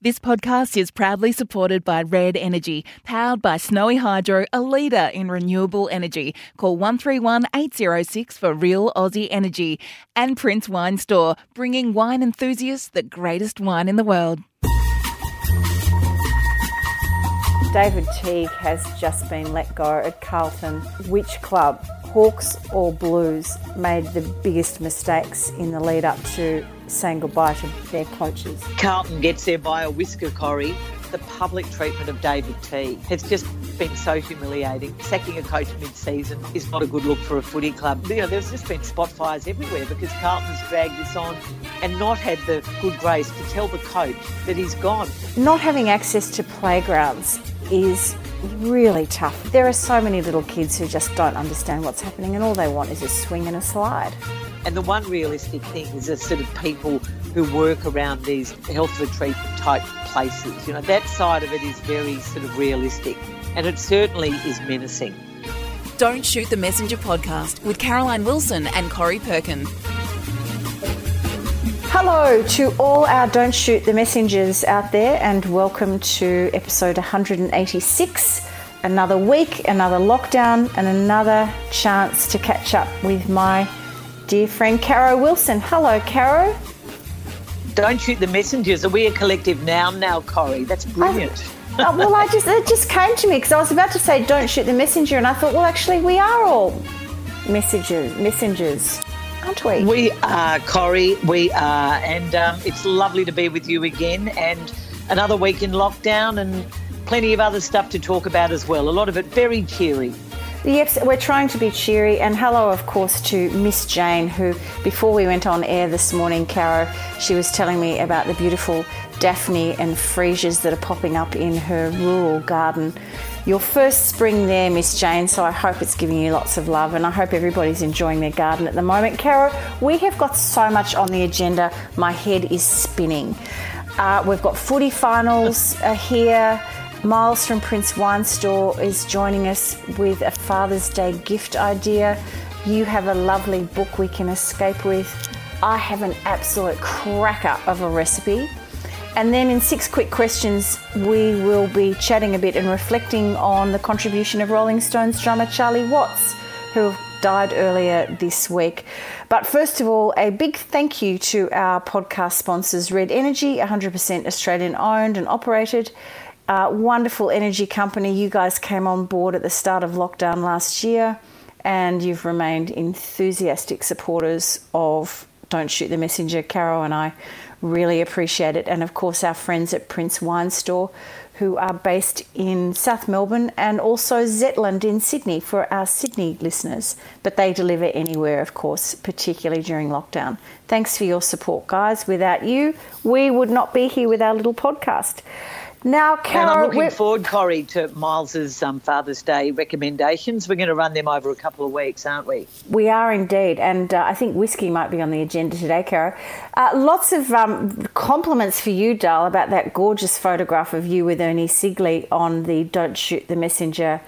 This podcast is proudly supported by Red Energy, powered by Snowy Hydro, a leader in renewable energy. Call 131 806 for real Aussie energy. And Prince Wine Store, bringing wine enthusiasts the greatest wine in the world. David Teague has just been let go at Carlton. Which club, Hawks or Blues, made the biggest mistakes in the lead up to saying goodbye to their coaches? Carlton gets there by a whisker, Corrie. The public treatment of David Teague has just been so humiliating. Sacking a coach mid-season is not a good look for a footy club. You know, there's just been spot fires everywhere because Carlton's dragged this on and not had the good grace to tell the coach that he's gone. Not having access to playgrounds is really tough. There are so many little kids who just don't understand what's happening and all they want is a swing and a slide. And the one realistic thing is the sort of people who work around these health retreat type places. You know, that side of it is very sort of realistic and it certainly is menacing. Don't Shoot the Messenger podcast with Caroline Wilson and Corrie Perkin. Hello to all our Don't Shoot the Messengers out there, and welcome to episode 186. Another week, another lockdown, and another chance to catch up with my dear friend Caro Wilson. Hello, Caro. Don't shoot the messengers. Are we a collective noun now, Corrie? That's brilliant. I, oh, well, I just it just came to me because I was about to say don't shoot the messenger, and I thought, well, actually, we are all messages, messengers aren't we? We are, Corrie. We are. And um, it's lovely to be with you again. And another week in lockdown and plenty of other stuff to talk about as well. A lot of it very cheery. Yes, we're trying to be cheery. And hello, of course, to Miss Jane, who, before we went on air this morning, Caro, she was telling me about the beautiful Daphne and freesias that are popping up in her rural garden your first spring there, Miss Jane, so I hope it's giving you lots of love and I hope everybody's enjoying their garden at the moment. Caro, we have got so much on the agenda, my head is spinning. Uh, we've got footy finals uh, here. Miles from Prince Wine Store is joining us with a Father's Day gift idea. You have a lovely book we can escape with. I have an absolute cracker of a recipe. And then in six quick questions, we will be chatting a bit and reflecting on the contribution of Rolling Stones drummer Charlie Watts, who died earlier this week. But first of all, a big thank you to our podcast sponsors, Red Energy, 100% Australian owned and operated. Uh, wonderful energy company. You guys came on board at the start of lockdown last year, and you've remained enthusiastic supporters of Don't Shoot the Messenger. Caro and I Really appreciate it. And of course, our friends at Prince Wine Store, who are based in South Melbourne and also Zetland in Sydney for our Sydney listeners. But they deliver anywhere, of course, particularly during lockdown. Thanks for your support, guys. Without you, we would not be here with our little podcast. Now, Caro, and I'm looking forward, Corrie, to Miles's um, Father's Day recommendations. We're going to run them over a couple of weeks, aren't we? We are indeed, and uh, I think whiskey might be on the agenda today, Caro. Uh, lots of um, compliments for you, Dal, about that gorgeous photograph of you with Ernie Sigley on the Don't Shoot the Messenger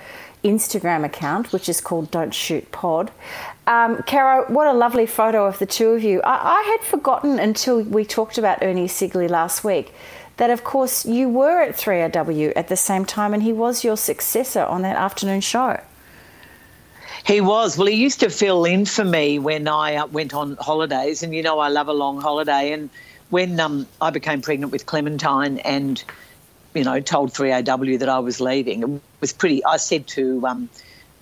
Instagram account, which is called Don't Shoot Pod. Um, Caro, what a lovely photo of the two of you. I, I had forgotten until we talked about Ernie Sigley last week that, of course, you were at 3AW at the same time and he was your successor on that afternoon show. He was. Well, he used to fill in for me when I uh, went on holidays, and you know I love a long holiday. And when um, I became pregnant with Clementine and, you know, told 3AW that I was leaving, it was pretty. I said to um,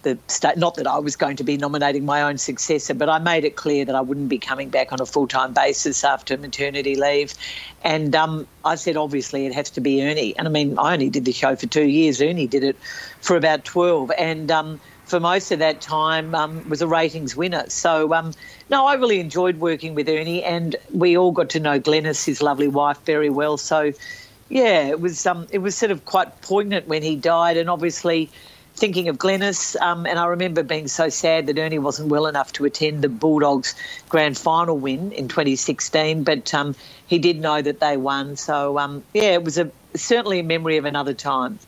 the state. Not that I was going to be nominating my own successor, but I made it clear that I wouldn't be coming back on a full time basis after maternity leave. And um, I said, obviously, it has to be Ernie. And I mean, I only did the show for two years. Ernie did it for about 12. And um, for most of that time um, was a ratings winner. So, um, no, I really enjoyed working with Ernie, and we all got to know Glenys, his lovely wife, very well. So, yeah, it was um, it was sort of quite poignant when he died, and obviously thinking of Glenys, um, and I remember being so sad that Ernie wasn't well enough to attend the Bulldogs grand final win in 2016, but um, he did know that they won. So, um, yeah, it was a certainly a memory of another time.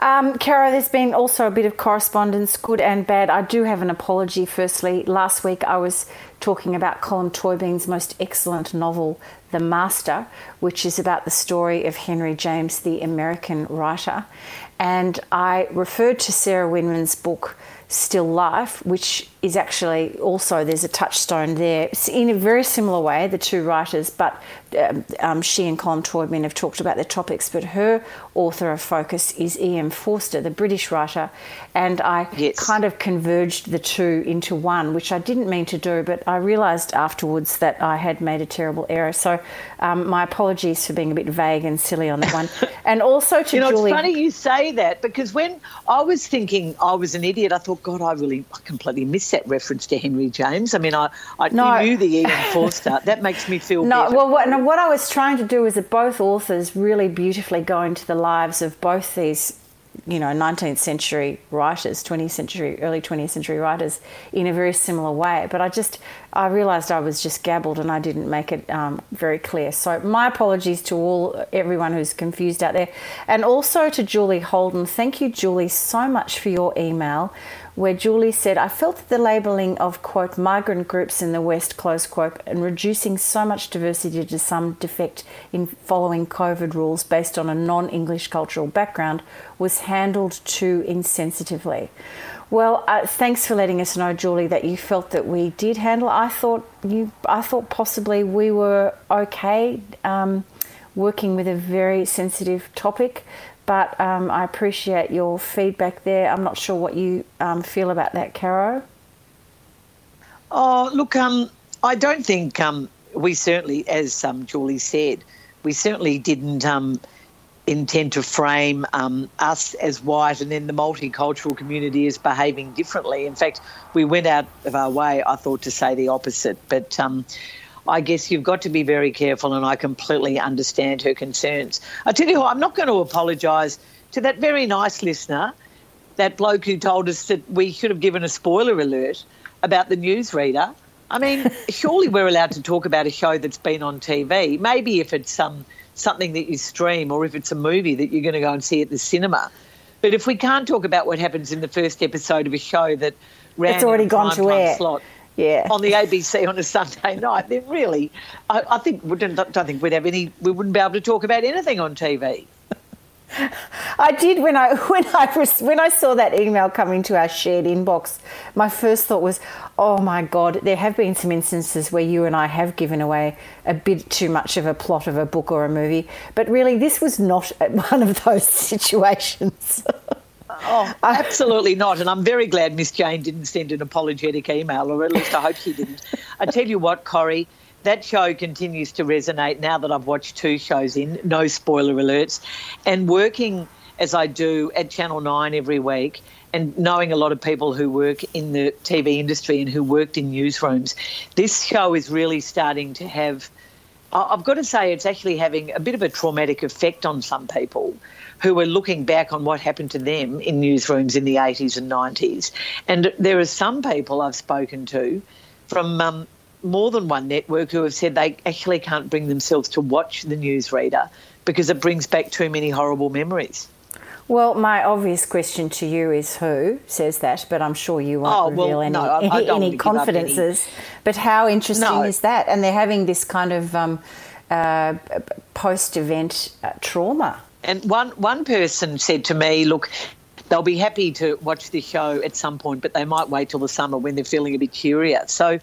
Um, Caro, there's been also a bit of correspondence, good and bad. I do have an apology. Firstly, last week I was talking about Colm Tóibín's most excellent novel, The Master, which is about the story of Henry James, the American writer. And I referred to Sarah Winman's book, Still Life, which is actually also there's a touchstone there in a very similar way the two writers but um, um, she and Colin Tóibín have talked about the topics but her author of focus is E.M. Forster the British writer and I yes. kind of converged the two into one which I didn't mean to do but I realised afterwards that I had made a terrible error so um, my apologies for being a bit vague and silly on that one and also to you know Julie it's funny you say that because when I was thinking I was an idiot I thought God I really I completely missed that reference to Henry James. I mean, I, I no. knew the E.M. Forster. That makes me feel no. Better. Well, what, what I was trying to do is that both authors really beautifully go into the lives of both these you know 19th century writers 20th century early 20th century writers in a very similar way. But i just i realized i was just gabbled and i didn't make it um, very clear. So my apologies to all everyone who's confused out there. And also to julie holden thank you julie so much for your email where Julie said, I felt the labelling of, quote, migrant groups in the West, close quote, and reducing so much diversity to some defect in following COVID rules based on a non English cultural background was handled too insensitively. Well, uh, thanks for letting us know, Julie, that you felt that we did handle. I thought you, I thought possibly we were okay um, working with a very sensitive topic, but um, I appreciate your feedback there. I'm not sure what you um, feel about that, Caro. Oh, look, um, I don't think um, we certainly, as um, Julie said, we certainly didn't um, intend to frame us as white and then the multicultural community as behaving differently. In fact, we went out of our way, I thought, to say the opposite. But I guess you've got to be very careful, and I completely understand her concerns. I tell you what, I'm not going to apologise to that very nice listener, that bloke who told us that we should have given a spoiler alert about the newsreader. I mean, surely we're allowed to talk about a show that's been on TV. Maybe if it's um, something that you stream or if it's a movie that you're going to go and see at the cinema. But if we can't talk about what happens in the first episode of a show that ran it's already gone to air. Slot, yeah. on the ABC on a Sunday night, then really, I, I think we don't, don't think we'd have any. We wouldn't be able to talk about anything on TV. I did when I when I was, when I saw that email come into our shared inbox. My first thought was, "Oh my God!" There have been some instances where you and I have given away a bit too much of a plot of a book or a movie, but really, this was not one of those situations. Oh, absolutely not. And I'm very glad Miss Jane didn't send an apologetic email, or at least I hope she didn't. I tell you what, Corrie, that show continues to resonate now that I've watched two shows in, no spoiler alerts, and working as I do at Channel 9 every week and knowing a lot of people who work in the TV industry and who worked in newsrooms, this show is really starting to have. I've got to say, it's actually having a bit of a traumatic effect on some people who are looking back on what happened to them in newsrooms in the 80s and 90s. And there are some people I've spoken to from um, more than one network who have said they actually can't bring themselves to watch the newsreader because it brings back too many horrible memories. Well, my obvious question to you is who says that, but I'm sure you won't oh, reveal well, any, no, I, any, any confidences. Any. But how interesting no. is that? And they're having this kind of um, uh, post event uh, trauma. And one one person said to me, "Look, they'll be happy to watch the show at some point, but they might wait till the summer when they're feeling a bit curious." So,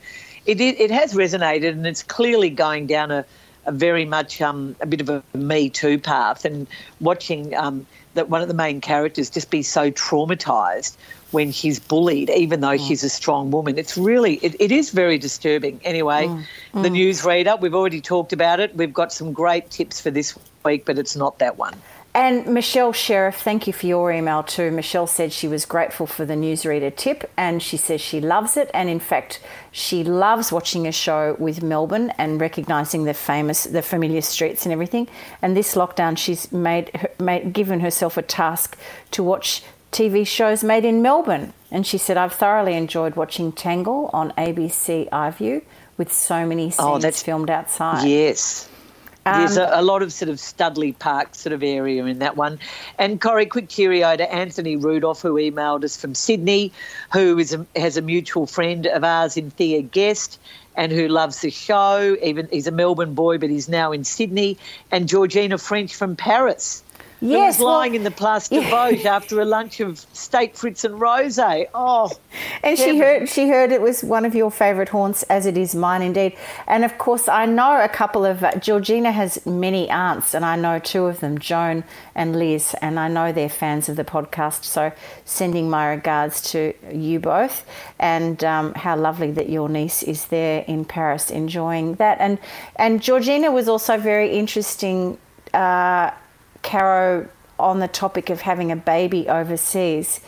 it it has resonated, and it's clearly going down a, a very much um, a bit of a Me Too path, and watching um, that one of the main characters just be so traumatized when he's bullied, even though mm. she's a strong woman. It's really, it, it is very disturbing. Anyway, mm. Mm. the newsreader, we've already talked about it. We've got some great tips for this week, but it's not that one. And Michelle Sheriff, thank you for your email too. Michelle said she was grateful for the newsreader tip and she says she loves it. And in fact, she loves watching a show with Melbourne and recognising the famous, the familiar streets and everything. And this lockdown, she's made, made given herself a task to watch TV shows made in Melbourne. And she said, I've thoroughly enjoyed watching Tangle on ABC iView with so many oh, scenes oh, that's, filmed outside. Yes. Um, There's a, a, lot of sort of Studley Park sort of area in that one. And Corrie, quick cheerio to Anthony Rudolph, who emailed us from Sydney, who is a, has a mutual friend of ours in Thea Guest. and who loves the show. Even he's a Melbourne boy, but he's now in Sydney. And Georgina French from Paris. Yes, was lying well, in the Place des Vosges after a lunch of steak frites and rosé. Oh, and she heard she heard it was one of your favourite haunts, as it is mine indeed. And of course, I know a couple of uh, Georgina has many aunts, and I know two of them, Joan and Liz, and I know they're fans of the podcast. So, sending my regards to you both, and um, how lovely that your niece is there in Paris enjoying that. And and Georgina was also very interesting. Uh, Caro on the topic of having a baby overseas.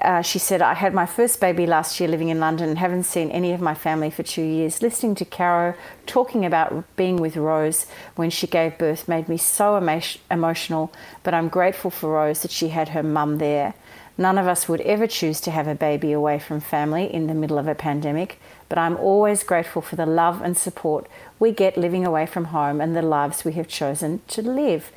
Uh, she said, I had my first baby last year living in London and haven't seen any of my family for two years. Listening to Caro talking about being with Rose when she gave birth made me so emo- emotional, but I'm grateful for Rose that she had her mum there. None of us would ever choose to have a baby away from family in the middle of a pandemic, but I'm always grateful for the love and support we get living away from home and the lives we have chosen to live.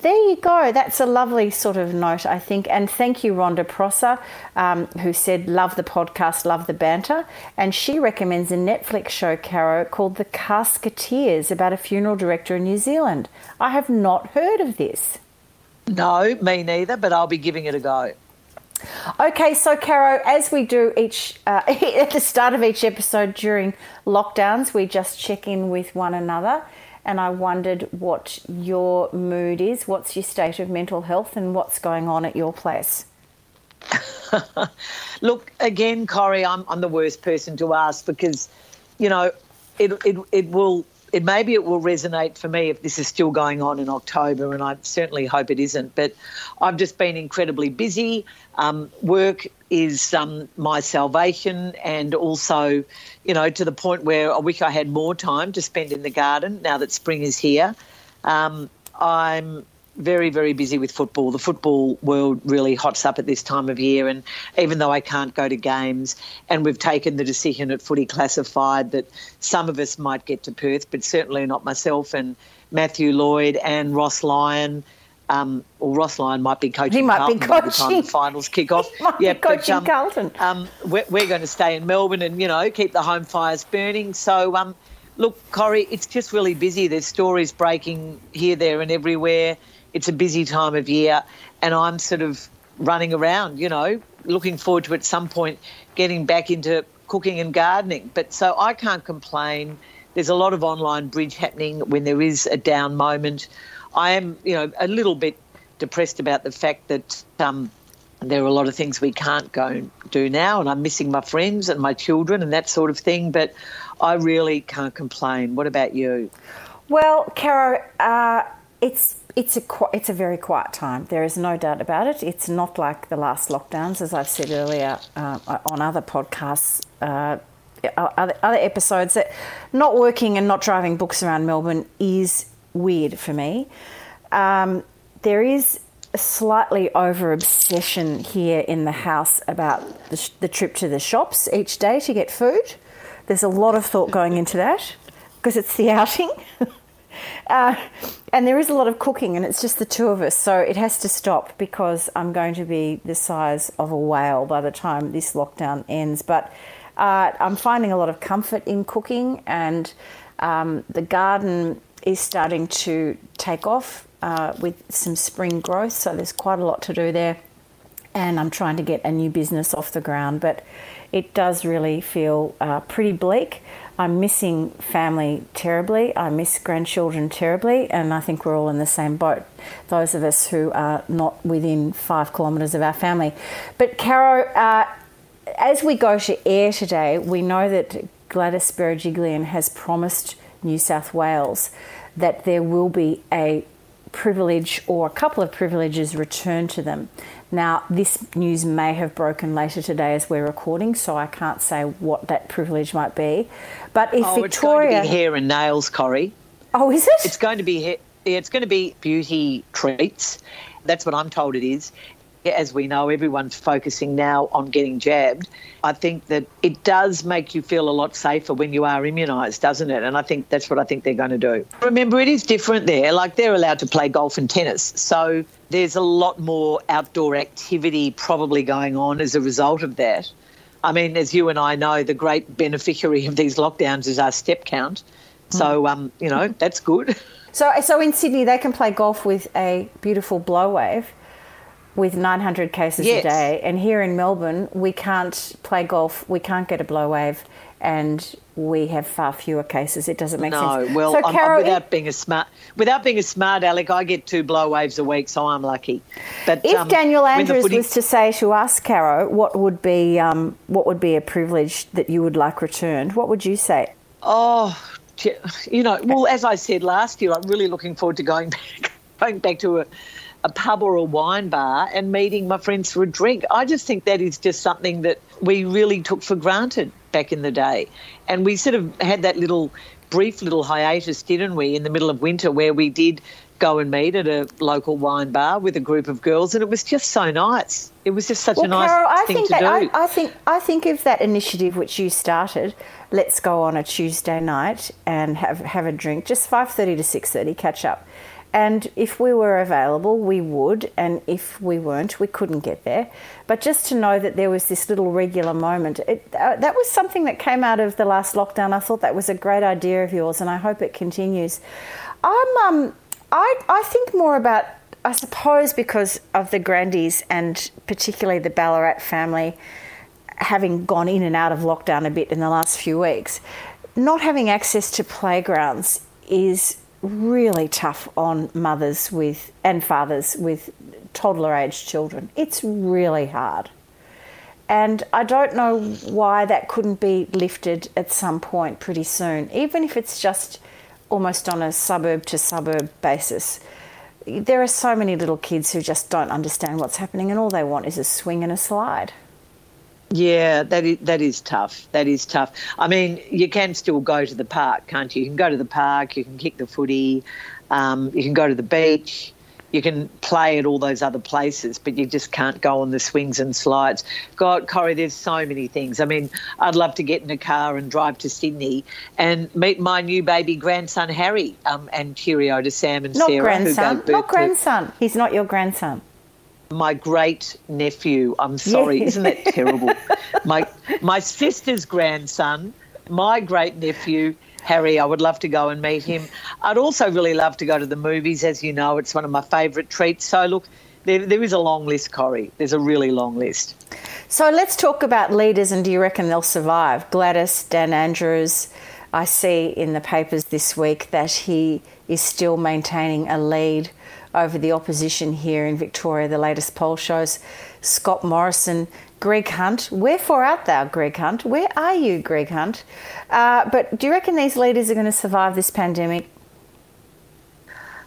There you go. That's a lovely sort of note, I think. And thank you, Rhonda Prosser, um, who said, Love the podcast, love the banter. And she recommends a Netflix show, Caro, called The Casketeers about a funeral director in New Zealand. I have not heard of this. No, me neither, but I'll be giving it a go. Okay, so Caro, as we do each uh, at the start of each episode during lockdowns, we just check in with one another and I wondered what your mood is, what's your state of mental health, and what's going on at your place. Look, again, Corrie, I'm, I'm the worst person to ask because, you know, it, it, it will it maybe it will resonate for me if this is still going on in October, and I certainly hope it isn't. But I've just been incredibly busy. Um, work is um, my salvation, and also, you know, to the point where I wish I had more time to spend in the garden now that spring is here. Um, I'm very, very busy with football. The football world really hots up at this time of year, and even though I can't go to games, and we've taken the decision at Footy Classified that some of us might get to Perth, but certainly not myself and Matthew Lloyd and Ross Lyon. Um, or Ross Lyon might be coaching. He might Carlton be coaching. by the time the finals kick off. He might yeah, be coaching but, um, Carlton. Um, we're, we're, going to stay in Melbourne and you know keep the home fires burning. So, um, look, Corrie, it's just really busy. There's stories breaking here, there, and everywhere it's a busy time of year, and I'm sort of running around, you know, looking forward to at some point getting back into cooking and gardening. But so I can't complain. There's a lot of online bridge happening when there is a down moment. I am, you know, a little bit depressed about the fact that um, there are a lot of things we can't go and do now, and I'm missing my friends and my children and that sort of thing. But I really can't complain. What about you? Well, Caro, uh, it's it's a it's a very quiet time. There is no doubt about it. It's not like the last lockdowns, as I've said earlier uh, on other podcasts, uh, other, other episodes. That not working and not driving books around Melbourne is weird for me. Um, there is a slightly over obsession here in the house about the, sh- the trip to the shops each day to get food. There's a lot of thought going into that because it's the outing. Uh, and there is a lot of cooking, and it's just the two of us, so it has to stop because I'm going to be the size of a whale by the time this lockdown ends. But uh, I'm finding a lot of comfort in cooking, and um, the garden is starting to take off uh, with some spring growth, so there's quite a lot to do there. And I'm trying to get a new business off the ground, but it does really feel uh, pretty bleak. I'm missing family terribly. I miss grandchildren terribly, and I think we're all in the same boat. Those of us who are not within five kilometres of our family. But Caro, uh, as we go to air today, we know that Gladys Berejiklian has promised New South Wales that there will be a privilege or a couple of privileges returned to them. Now, this news may have broken later today as we're recording, so I can't say what that privilege might be. But if oh, Victoria, it's going to be hair and nails, Corrie. Oh, is it? It's going to be. It's going to be beauty treats. That's what I'm told it is. As we know, everyone's focusing now on getting jabbed. I think that it does make you feel a lot safer when you are immunised, doesn't it? And I think that's what I think they're going to do. Remember, it is different there. Like they're allowed to play golf and tennis. So there's a lot more outdoor activity probably going on as a result of that. I mean, as you and I know, the great beneficiary of these lockdowns is our step count. So, Mm. um, you know, that's good. So, so in Sydney, they can play golf with a beautiful blow wave with 900 cases Yes. a day. And here in Melbourne, we can't play golf, we can't get a blow wave, and we have far fewer cases. It doesn't make No, sense. well, so, I'm- I'm- Carol, without being a smart, without being a smart Alec, I get two blow waves a week, so I'm lucky. But if um, Daniel Andrews footy- was to say to us, Caro, what would be um, what would be a privilege that you would like returned? What would you say? Oh, you know, well, as I said last year, I'm really looking forward to going back, going back to a, a pub or a wine bar and meeting my friends for a drink. I just think that is just something that we really took for granted back in the day. And we sort of had that little brief little hiatus, didn't we, in the middle of winter where we did go and meet at a local wine bar with a group of girls and it was just so nice. It was just such Well, a nice Carol, I thing think to that do. I, I think I think of that initiative which you started. Let's go on a Tuesday night and have have a drink, just five thirty to six thirty, catch up. And if we were available, we would, and if we weren't, we couldn't get there. But just to know that there was this little regular moment, it, uh, that was something that came out of the last lockdown. I thought that was a great idea of yours, and I hope it continues. I'm, um, I, I think more about I suppose because of the Grandies and particularly the Ballarat family having gone in and out of lockdown a bit in the last few weeks, not having access to playgrounds is really tough on mothers with and fathers with toddler aged children. It's really hard. And I don't know why that couldn't be lifted at some point pretty soon, even if it's just almost on a suburb to suburb basis. There are so many little kids who just don't understand what's happening, and all they want is a swing and a slide. Yeah, that is that is tough. That is tough. I mean, you can still go to the park, can't you? You can go to the park, you can kick the footy, um, you can go to the beach, you can play at all those other places, but you just can't go on the swings and slides. God, Corrie, there's so many things. I mean, I'd love to get in a car and drive to Sydney and meet my new baby grandson Harry, um, and cheerio to Sam and Not Sarah, grandson, who gave birth not to grandson. He's not your grandson. My great nephew. I'm sorry, Yeah. isn't that terrible? my my sister's grandson, my great nephew. Harry, I would love to go and meet him. I'd also really love to go to the movies. As you know, it's one of my favourite treats. So, look, there, there is a long list, Corrie. There's a really long list. So let's talk about leaders and do you reckon they'll survive? Gladys, Dan Andrews, I see in the papers this week that he is still maintaining a lead over the opposition here in Victoria. The latest poll shows Scott Morrison, Greg Hunt. Wherefore art thou, Greg Hunt? Where are you, Greg Hunt? Uh, but do you reckon these leaders are going to survive this pandemic?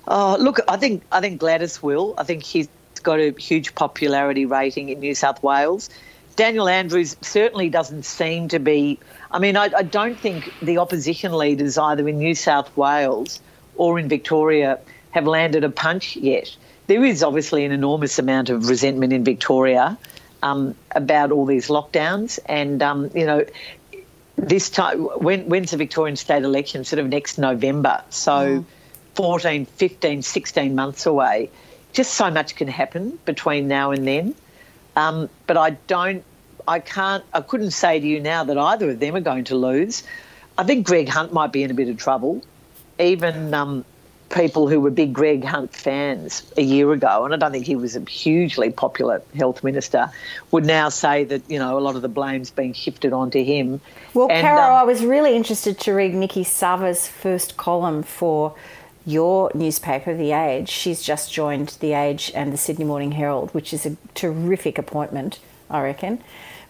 Oh, look, I think I think Gladys will. I think he's got a huge popularity rating in New South Wales. Daniel Andrews certainly doesn't seem to be. I mean, I, I don't think the opposition leaders either in New South Wales or in Victoria have landed a punch yet. There is obviously an enormous amount of resentment in Victoria um, about all these lockdowns, and um, you know, this time when when's the Victorian state election? Sort of next November. So. 14, 15, 16 months away. Just so much can happen between now and then. Um, but I don't, I can't, I couldn't say to you now that either of them are going to lose. I think Greg Hunt might be in a bit of trouble. Even um, people who were big Greg Hunt fans a year ago, and I don't think he was a hugely popular health minister, would now say that, you know, a lot of the blame's being shifted onto him. Well, And, Carol, um, I was really interested to read Niki Savva's first column for your newspaper, The Age. She's just joined The Age and the Sydney Morning Herald, which is a terrific appointment, I reckon.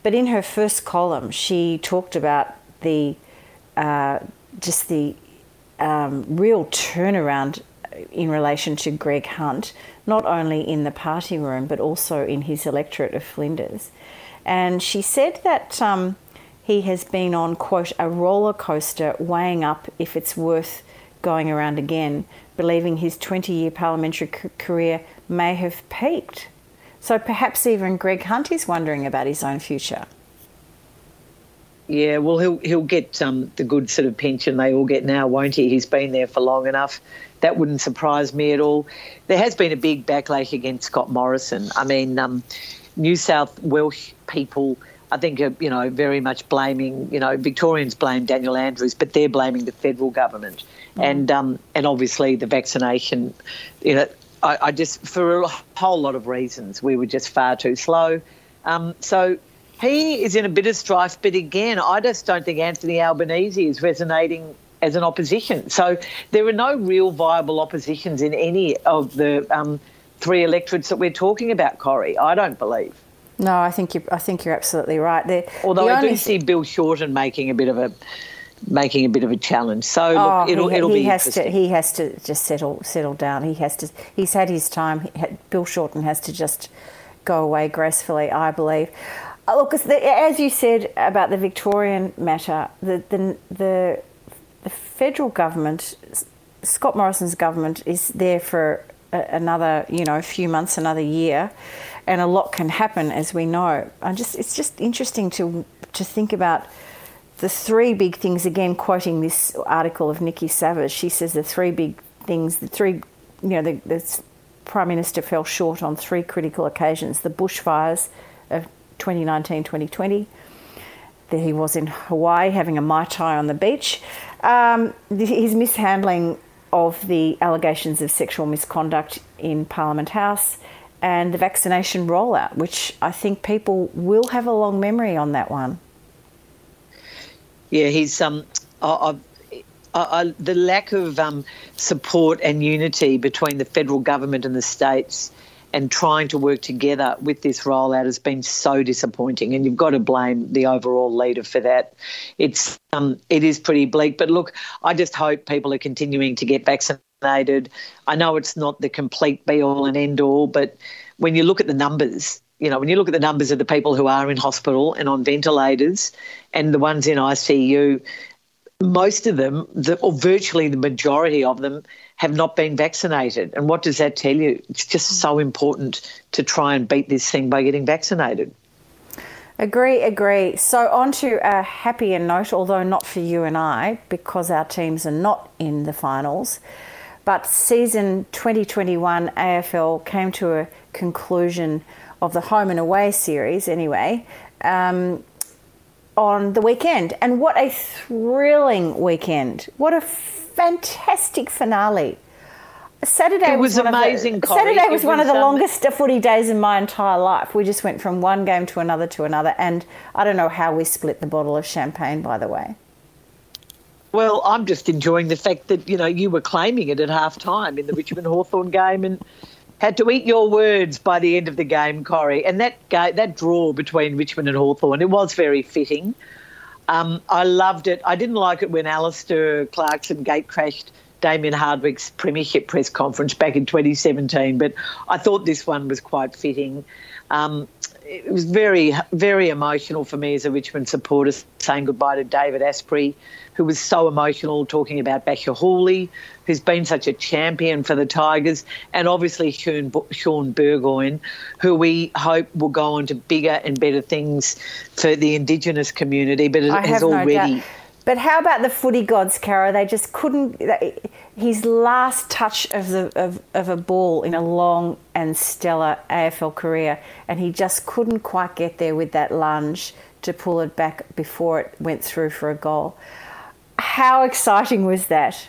But in her first column, she talked about the uh, just the um, real turnaround in relation to Greg Hunt, not only in the party room but also in his electorate of Flinders. And she said that um, he has been on, quote, a roller coaster weighing up if it's worth going around again, believing his 20 year parliamentary c- career may have peaked. So perhaps even Greg Hunt is wondering about his own future. Yeah, well, he'll he'll get um, the good sort of pension they all get now, won't he? He's been there for long enough. That wouldn't surprise me at all. There has been a big backlash against Scott Morrison. I mean, um, New South Welsh people I think, are, you know, very much blaming, you know, Victorians blame Daniel Andrews, but they're blaming the federal government. Mm. And, um, and obviously the vaccination, you know, I, I, just, for a whole lot of reasons, we were just far too slow. Um, so he is in a bit of strife, but again, I just don't think Anthony Albanese is resonating as an opposition. So there are no real viable oppositions in any of the um, three electorates that we're talking about, Corrie. I don't believe. No, I think you. I think you're absolutely right. there. Although the I do see Bill Shorten making a bit of a making a bit of a challenge. So oh, look, it'll, he, it'll he be has to he has to just settle settle down. He has to. He's had his time. Bill Shorten has to just go away gracefully. I believe. Oh, Look, as you said about the Victorian matter, the the the, the federal government, Scott Morrison's government, is there for another you know few months, another year and a lot can happen, as we know. I just it's just interesting to to think about the three big things. Again, quoting this article of Niki Savva's, she says the three big things, the three, you know, the, the prime minister fell short on three critical occasions: the bushfires of 2019, 2020. That he was in Hawaii having a mai tai on the beach. Um, his mishandling of the allegations of sexual misconduct in Parliament House and the vaccination rollout, which I think people will have a long memory on that one. Yeah, he's um, I, I, I, the lack of um, support and unity between the federal government and the states and trying to work together with this rollout has been so disappointing, and you've got to blame the overall leader for that. It's um, it is pretty bleak, but look, I just hope people are continuing to get vaccinated. I know it's not the complete be all and end all, but when you look at the numbers, you know, when you look at the numbers of the people who are in hospital and on ventilators and the ones in ICU, most of them, the, or virtually the majority of them, have not been vaccinated. And what does that tell you? It's just so important to try and beat this thing by getting vaccinated. Agree, agree. So, on to a happier note, although not for you and I, because our teams are not in the finals. But season 2021 AFL came to a conclusion of the home and away series, anyway, um, on the weekend. And what a thrilling weekend! What a fantastic finale! Saturday it was, was amazing. The, Saturday was, was one of the um, longest footy days in my entire life. We just went from one game to another to another, and I don't know how we split the bottle of champagne. By the way. Well, I'm just enjoying the fact that you know you were claiming it at half time in the Richmond Hawthorn game and had to eat your words by the end of the game, Corrie. And that that draw between Richmond and Hawthorn, it was very fitting. Um, I loved it. I didn't like it when Alastair Clarkson gate crashed Damien Hardwick's premiership press conference back in 2017, but I thought this one was quite fitting. Um, it was very, very emotional for me as a Richmond supporter saying goodbye to David Astbury, who was so emotional talking about Bachar Houli, who's been such a champion for the Tigers, and obviously Shaun, Shaun Burgoyne, who we hope will go on to bigger and better things for the Indigenous community, but it has already. No but how about the footy gods, Cara? They just couldn't. His last touch of the of, of a ball in a long and stellar AFL career, and he just couldn't quite get there with that lunge to pull it back before it went through for a goal. How exciting was that?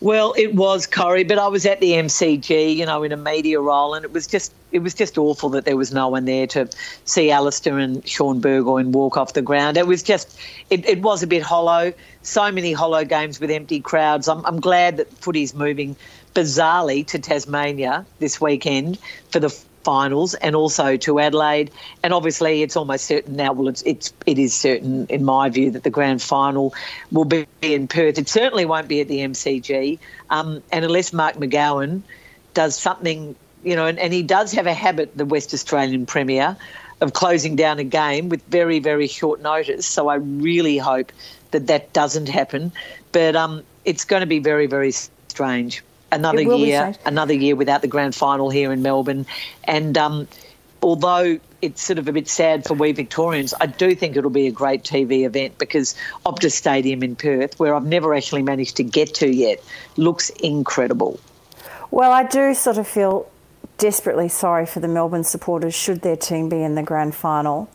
Well, it was Corrie, but I was at the MCG, you know, in a media role, and it was just it was just awful that there was no one there to see Alastair and Shaun Burgoyne walk off the ground. It was just it, it was a bit hollow. So many hollow games with empty crowds. I'm, I'm glad that footy's moving bizarrely to Tasmania this weekend for the finals and also to Adelaide. And obviously, it's almost certain now. Well, it's it's it is certain in my view that the grand final will be in Perth. It certainly won't be at the MCG. Um, and unless Mark McGowan does something, you know, and, and he does have a habit, the West Australian Premier, of closing down a game with very very short notice. So I really hope that that doesn't happen. But um, it's going to be very very strange another year, another year without the grand final here in Melbourne. And um, although it's sort of a bit sad for we Victorians, I do think it'll be a great TV event because Optus Stadium in Perth, where I've never actually managed to get to yet, looks incredible. Well, I do sort of feel desperately sorry for the Melbourne supporters should their team be in the grand final.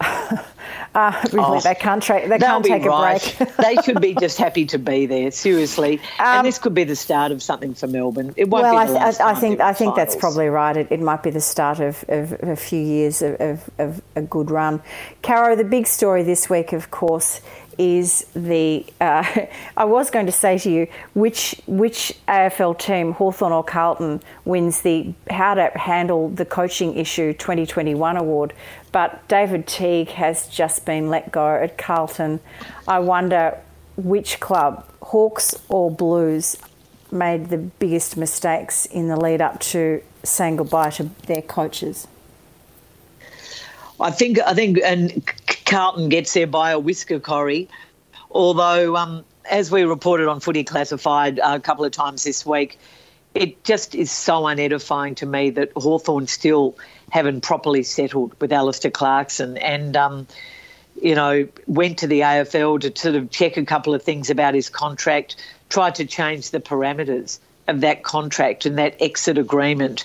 Uh, really, oh, they can't, tra- they can't take right. a break. they should be just happy to be there, seriously. Um, and this could be the start of something for Melbourne. It won't well, be the I, th- I think I think that's probably right. It, it, might be the start of, of a few years of, of, of a good run. Caro, the big story this week, of course, is the. Uh, I was going to say to you, which which AFL team, Hawthorn or Carlton, wins the How to Handle the Coaching Issue 2021 award? But David Teague has just been let go at Carlton. I wonder which club, Hawks or Blues, made the biggest mistakes in the lead up to saying goodbye to their coaches. I think I think and Carlton gets there by a whisker, Corrie. Although, um, as we reported on Footy Classified a couple of times this week, it just is so unedifying to me that Hawthorn still haven't properly settled with Alastair Clarkson and, um, you know, went to the AFL to sort of check a couple of things about his contract, tried to change the parameters of that contract and that exit agreement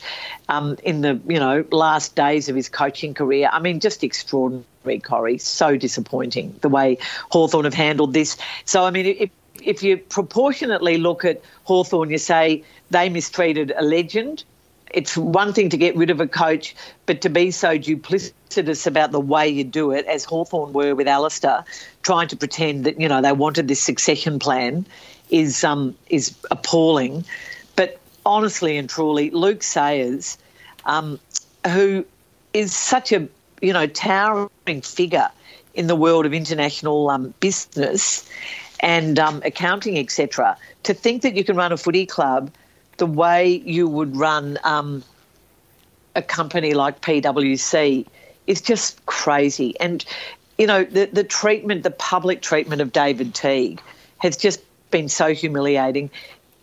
um, in the you know last days of his coaching career. I mean, just extraordinary, Corrie. So disappointing the way Hawthorn have handled this. So I mean, if if you proportionately look at Hawthorn, you say they mistreated a legend. It's one thing to get rid of a coach, but to be so duplicitous about the way you do it, as Hawthorn were with Alastair, trying to pretend that you know they wanted this succession plan, is um, is appalling But honestly and truly, Luke Sayers, um, who is such a you know towering figure in the world of international um, business and um, accounting, etc. To think that you can run a footy club the way you would run um, a company like PwC is just crazy. And you know the the treatment, the public treatment of David Teague has just been so humiliating.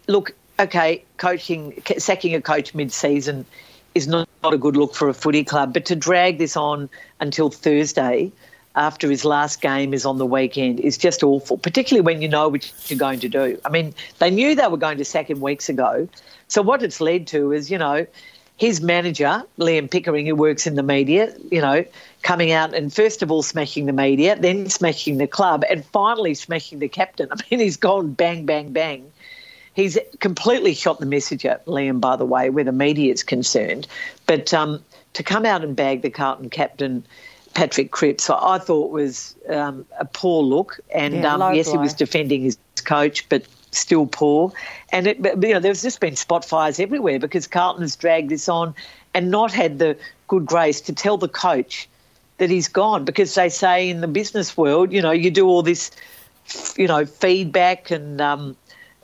Look, okay, coaching, sacking a coach mid-season is not, not a good look for a footy club, but to drag this on until Thursday after his last game is on the weekend is just awful, particularly when you know what you're going to do. I mean, they knew they were going to sack him weeks ago. So what it's led to is, you know, his manager, Liam Pickering, who works in the media, you know, coming out and first of all smashing the media, then smashing the club, and finally smashing the captain. I mean, he's gone bang, bang, bang He's completely shot the messenger, Liam, by the way, where the media is concerned. But um, to come out and bag the Carlton captain, Patrick Cripps, I thought was um, a poor look. And yeah, um, yes, he was defending his coach, but still poor. And it, you know, there's just been spot fires everywhere because Carlton has dragged this on and not had the good grace to tell the coach that he's gone because they say in the business world, you know, you do all this, you know, feedback and um,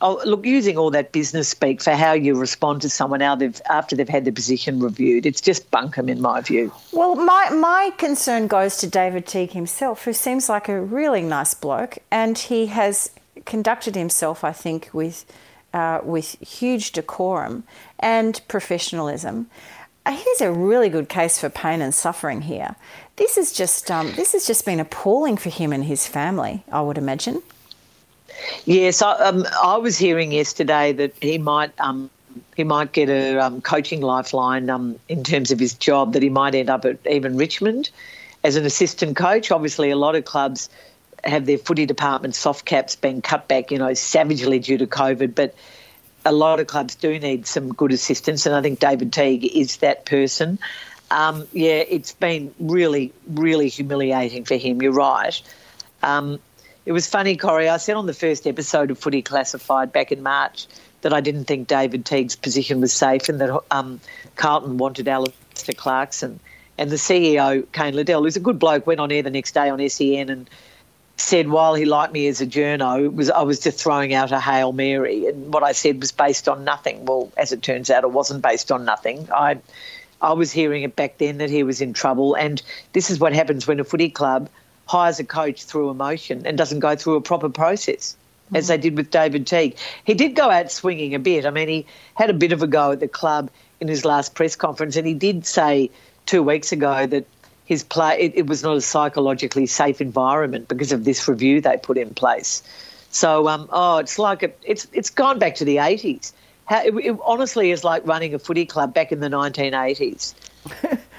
oh, look, using all that business speak for how you respond to someone after they've had the position reviewed, it's just bunkum in my view. Well, my, my concern goes to David Teague himself, who seems like a really nice bloke, and he has conducted himself, I think, with, uh, with huge decorum and professionalism. Uh, here's a really good case for pain and suffering here. This is just um, this has just been appalling for him and his family, I would imagine. Yes, I, um, I was hearing yesterday that he might um, he might get a um, coaching lifeline um, in terms of his job. That he might end up at even Richmond as an assistant coach. Obviously, a lot of clubs have their footy department soft caps being cut back, you know, savagely due to COVID, but a lot of clubs do need some good assistance, and I think David Teague is that person. Um, yeah, it's been really, really humiliating for him. You're right. Um, it was funny, Corrie. I said on the first episode of Footy Classified back in March that I didn't think David Teague's position was safe and that um, Carlton wanted Alastair Clarkson. And the CEO, Cain Liddle, who's a good bloke, went on air the next day on SEN and said while he liked me as a journo, was I was just throwing out a hail mary, and what I said was based on nothing. Well, as it turns out, it wasn't based on nothing. I I was hearing it back then that he was in trouble, and this is what happens when a footy club hires a coach through emotion and doesn't go through a proper process. Mm. As they did with David Teague. He did go out swinging a bit. I mean, he had a bit of a go at the club in his last press conference, and he did say two weeks ago that his play it, it was not a psychologically safe environment because of this review they put in place. So, um, oh, it's like a, it's it's gone back to the eighties. It, it honestly is like running a footy club back in the nineteen eighties.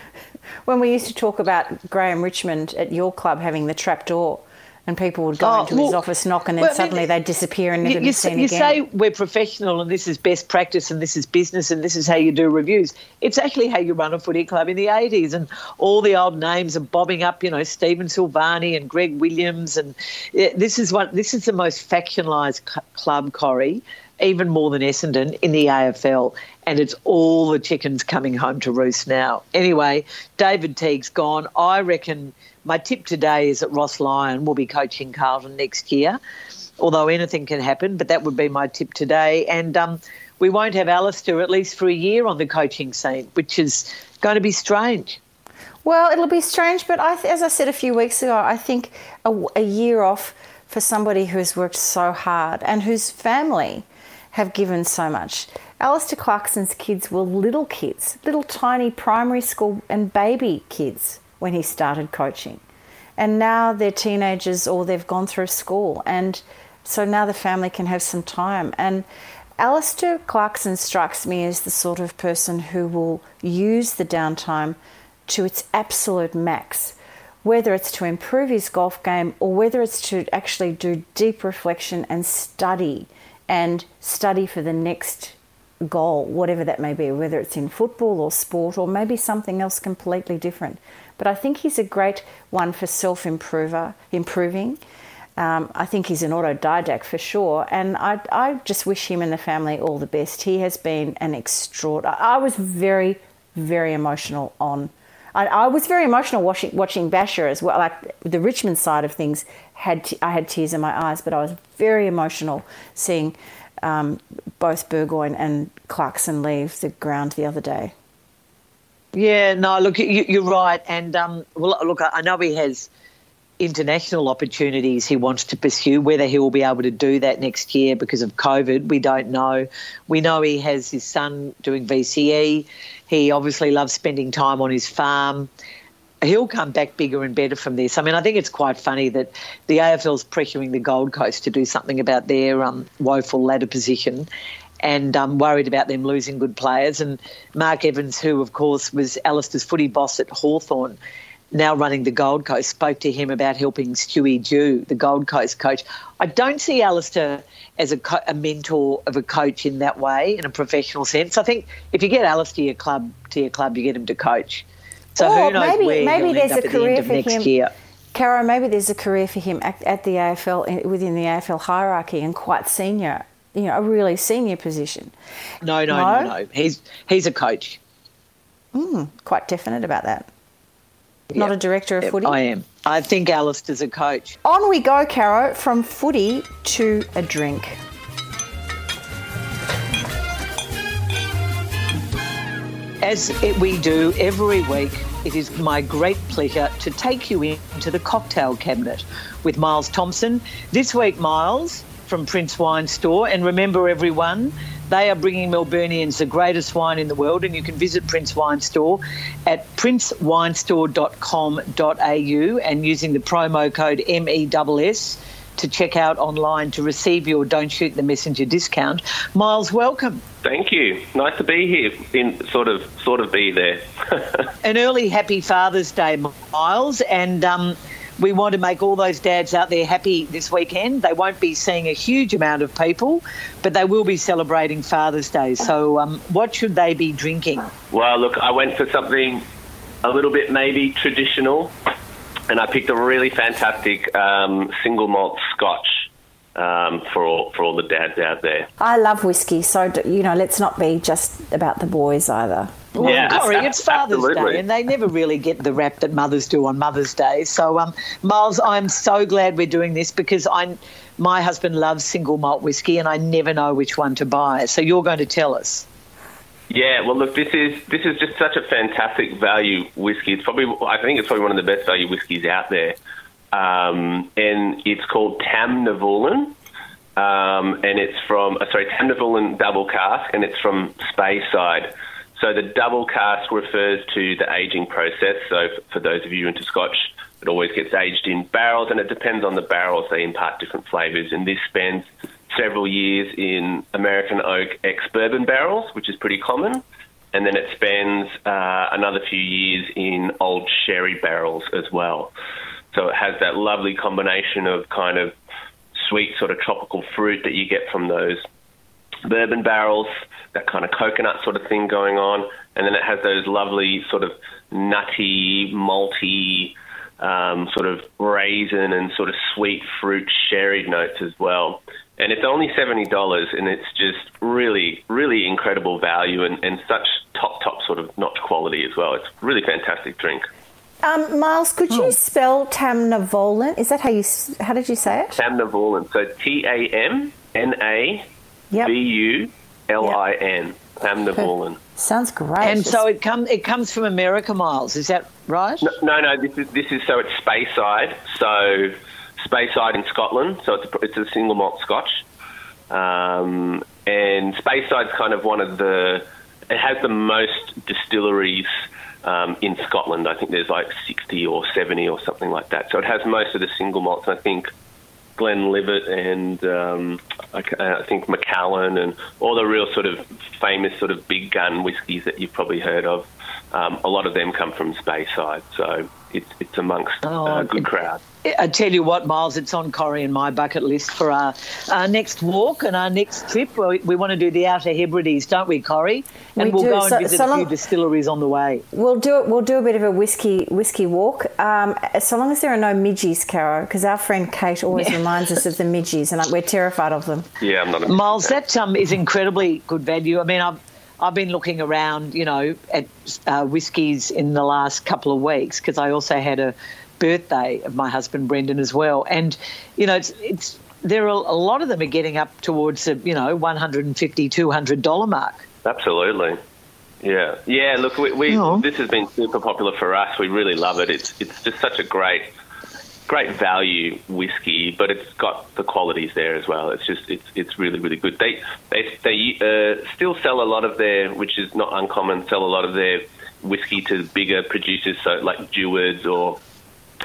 when we used to talk about Graeme Richmond at your club having the trap door and people would go Oh, into well, his office, knock, and then well, I mean, suddenly they'd disappear and never you, be you, seen you again. say we're professional and this is best practice and this is business and this is how you do reviews. It's actually how you run a footy club in the 80s and all the old names are bobbing up, you know, Stephen Silvagni and Greg Williams and this is what this is the most factionalised cl- club, Corrie, even more than Essendon in the AFL and it's all the chickens coming home to roost now. Anyway, David Teague's gone. I reckon my tip today is that Ross Lyon will be coaching Carlton next year although anything can happen, but that would be my tip today. And um, we won't have Alistair at least for a year on the coaching scene, which is going to be strange. Well, it'll be strange, but I, as I said a few weeks ago, I think a, a year off for somebody who's worked so hard and whose family have given so much. Alistair Clarkson's kids were little kids, little tiny primary school and baby kids when he started coaching. And now they're teenagers or they've gone through school. And so now the family can have some time. And Alistair Clarkson strikes me as the sort of person who will use the downtime to its absolute max, whether it's to improve his golf game or whether it's to actually do deep reflection and study and study for the next goal, whatever that may be, whether it's in football or sport or maybe something else completely different. But I think he's a great one for self improver improving. Um, I think he's an autodidact for sure, and I, I just wish him and the family all the best. He has been an extraordinary. I was very, very emotional on. I, I was very emotional watching watching Bachar as well. Like the Richmond side of things, had t- I had tears in my eyes, but I was very emotional seeing um, both Burgoyne and Clarkson leave the ground the other day. Yeah, no, look, you, you're right. And um, well, look, I know he has international opportunities he wants to pursue. Whether he will be able to do that next year because of COVID, we don't know. We know he has his son doing VCE. He obviously loves spending time on his farm. He'll come back bigger and better from this. I mean, I think it's quite funny that the AFL's pressuring the Gold Coast to do something about their um, woeful ladder position and um, worried about them losing good players. And Mark Evans, who, of course, was Alistair's footy boss at Hawthorn, now running the Gold Coast, spoke to him about helping Stewie Dew, the Gold Coast coach. I don't see Alistair as a, co- a mentor of a coach in that way, in a professional sense. I think if you get Alistair your club to your club, you get him to coach. So Or who knows maybe- where maybe he'll there's end up a at the career end for next him. year. Caro, maybe there's a career for him at, at the AFL within the AFL hierarchy and quite senior, you know, a really senior position. No, no, No? no, no. He's he's a coach. Hmm, quite definite about that. Not a director of Yep, footy. I am. I think Alistair's a coach. On we go, Caro, from footy to a drink. As we do every week, it is my great pleasure to take you into the cocktail cabinet with Miles Thompson. This week, Miles from Prince Wine Store. And remember, everyone, they are bringing Melburnians the greatest wine in the world. And you can visit Prince Wine Store at princewinestore.com.au and using the promo code MESS to check out online to receive your Don't Shoot the Messenger discount. Miles, welcome. Thank you. Nice to be here. In sort of, sort of be there. an early happy Father's Day, Miles, and um, we want to make all those dads out there happy this weekend. They won't be seeing a huge amount of people, but they will be celebrating Father's Day. So, um, what should they be drinking? well, look, I went for something a little bit maybe traditional, and I picked a really fantastic um, single malt Scotch um, for all for all the dads out there. I love whiskey, so you know, let's not be just about the boys either. Well, Yeah, Corrie, it's Father's absolutely. Day, and they never really get the rap that mothers do on Mother's Day. So, um, Miles, I'm so glad we're doing this because I, my husband loves single malt whiskey, and I never know which one to buy. So, you're going to tell us. Yeah, well, look, this is this is just such a fantastic value whiskey. It's probably I think it's probably one of the best value whiskies out there, um, and it's called Tamnavulin, um, and it's from uh, sorry Tamnavulin Double Cask, and it's from Speyside. So the double cask refers to the aging process. So for those of you into Scotch, it always gets aged in barrels, and it depends on the barrels. They impart different flavours, and this spends several years in American oak ex bourbon barrels, which is pretty common. and then it spends uh, another few years in old sherry barrels as well. So it has that lovely combination of kind of sweet sort of tropical fruit that you get from those bourbon barrels, that kind of coconut sort of thing going on, and then it has those lovely sort of nutty, malty, um, sort of raisin and sort of sweet fruit sherry notes as well. And it's only seventy dollars, and it's just really, really incredible value and, and such top, top sort of notch quality as well. It's a really fantastic drink. Um, Miles, could you Oh. spell Tamnavulin? Is that how you? How did you say it? Tamnavulin. So T A M N A Yep. V U L I N. Tamnavulin. Sounds great. And so it comes it comes from America, Miles. Is that right? No, no, this is this is so it's Speyside. So Speyside in Scotland. So it's a, it's a single malt Scotch, um, and Speyside's kind of one of the. It has the most distilleries um, in Scotland. I think there's like 60 or 70 or something like that. So it has most of the single malts. I think Glenlivet and um, I, uh, I think Macallan and all the real sort of famous sort of big gun whiskies that you've probably heard of. Um, a lot of them come from Speyside, so it's it's amongst Oh, a good crowd. I tell you what, Miles, it's on Corrie and my bucket list for our, our next walk and our next trip. We, we want to do the Outer Hebrides, don't we, Corrie? And We will do. go and So- visit so a few distilleries on the way. We'll do it. We'll do a bit of a whiskey whiskey walk. Um, so long as there are no midgies, Caro, because our friend Kate always reminds us of the midgies, and we're terrified of them. Yeah, I'm not a Miles, that um, is incredibly good value. I mean, I've I've been looking around, you know, at uh, whiskies in the last couple of weeks because I also had a birthday of my husband Brendan as well, and you know, it's it's there are a lot of them are getting up towards the you know 150 200 dollar mark. Absolutely. Yeah, yeah. Look, we, we Oh. this has been super popular for us. We really love it. It's it's just such a great, great value whiskey, but it's got the qualities there as well. It's just it's it's really really good. They they they uh, still sell a lot of their, which is not uncommon. Sell a lot of their whiskey to bigger producers, so like Dewar's or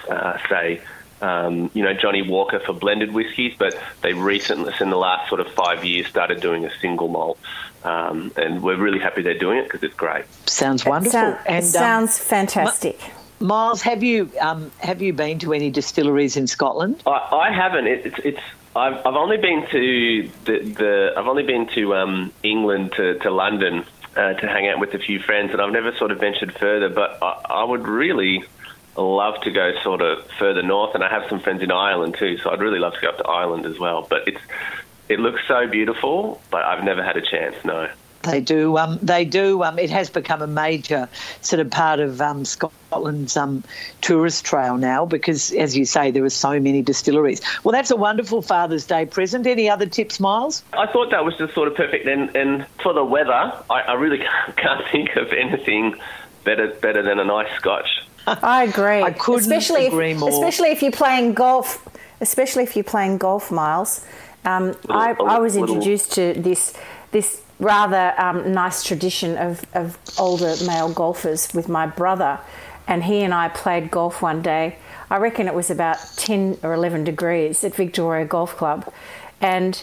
uh, say. Um, you know Johnnie Walker for blended whiskies, but they recently, in the last sort of five years, started doing a single malt, um, and we're really happy they're doing it because it's great. Sounds wonderful. Sound- and um, sounds fantastic. Miles, have you um, have you been to any distilleries in Scotland? I, I haven't. It, it's it's. I've, I've only been to the, the I've only been to um, England to, to London uh, to hang out with a few friends, and I've never sort of ventured further. But I, I would really love to go sort of further north, and I have some friends in Ireland too, so I'd really love to go up to Ireland as well. But it's it looks so beautiful, but I've never had a chance. No. They do. Um, they do. Um, it has become a major sort of part of um, Scotland's um, tourist trail now because, as you say, there are so many distilleries. Well, that's a wonderful Father's Day present. Any other tips, Miles? I thought that was just sort of perfect. And, and for the weather, I, I really can't, can't think of anything better better than a nice scotch. I agree. I couldn't especially agree if, more. Especially if you're playing golf. Especially if you're playing golf, Miles. Um, I, a I was little- introduced to this this rather um, nice tradition of, of older male golfers with my brother, and he and I played golf one day. I reckon it was about ten or eleven degrees at Victoria Golf Club, and.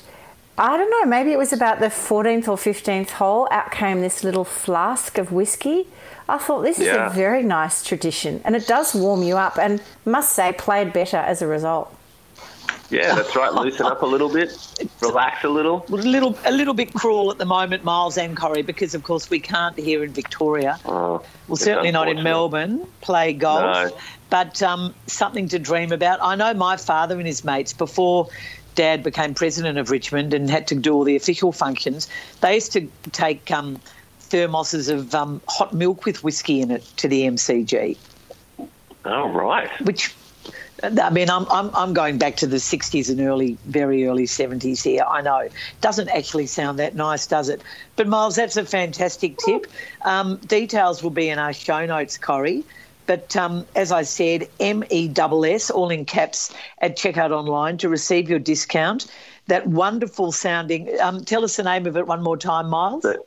I don't know, maybe it was about the 14th or 15th hole. Out came this little flask of whiskey. I thought this is Yeah. a very nice tradition and it does warm you up and must say played better as a result. Yeah, that's right. Loosen up a little bit, relax a little. A little, a little bit cruel at the moment, Miles and Corrie, because of course we can't here in Victoria. Oh, Well, certainly not in. Melbourne, play golf. No. But um, something to dream about. I know my father and his mates, before Dad became president of Richmond and had to do all the official functions, they used to take um, thermoses of um, hot milk with whiskey in it to the MCG, Oh, right. which. I mean, I'm, I'm, I'm going back to the 60s and early, very early 70s here. I know. Doesn't actually sound that nice, does it? But, Miles, that's a fantastic tip. Um, details will be in our show notes, Corrie. But um, as I said, M E S S, all in caps, at checkout online to receive your discount. That wonderful sounding. Um, tell us the name of it one more time, Miles. The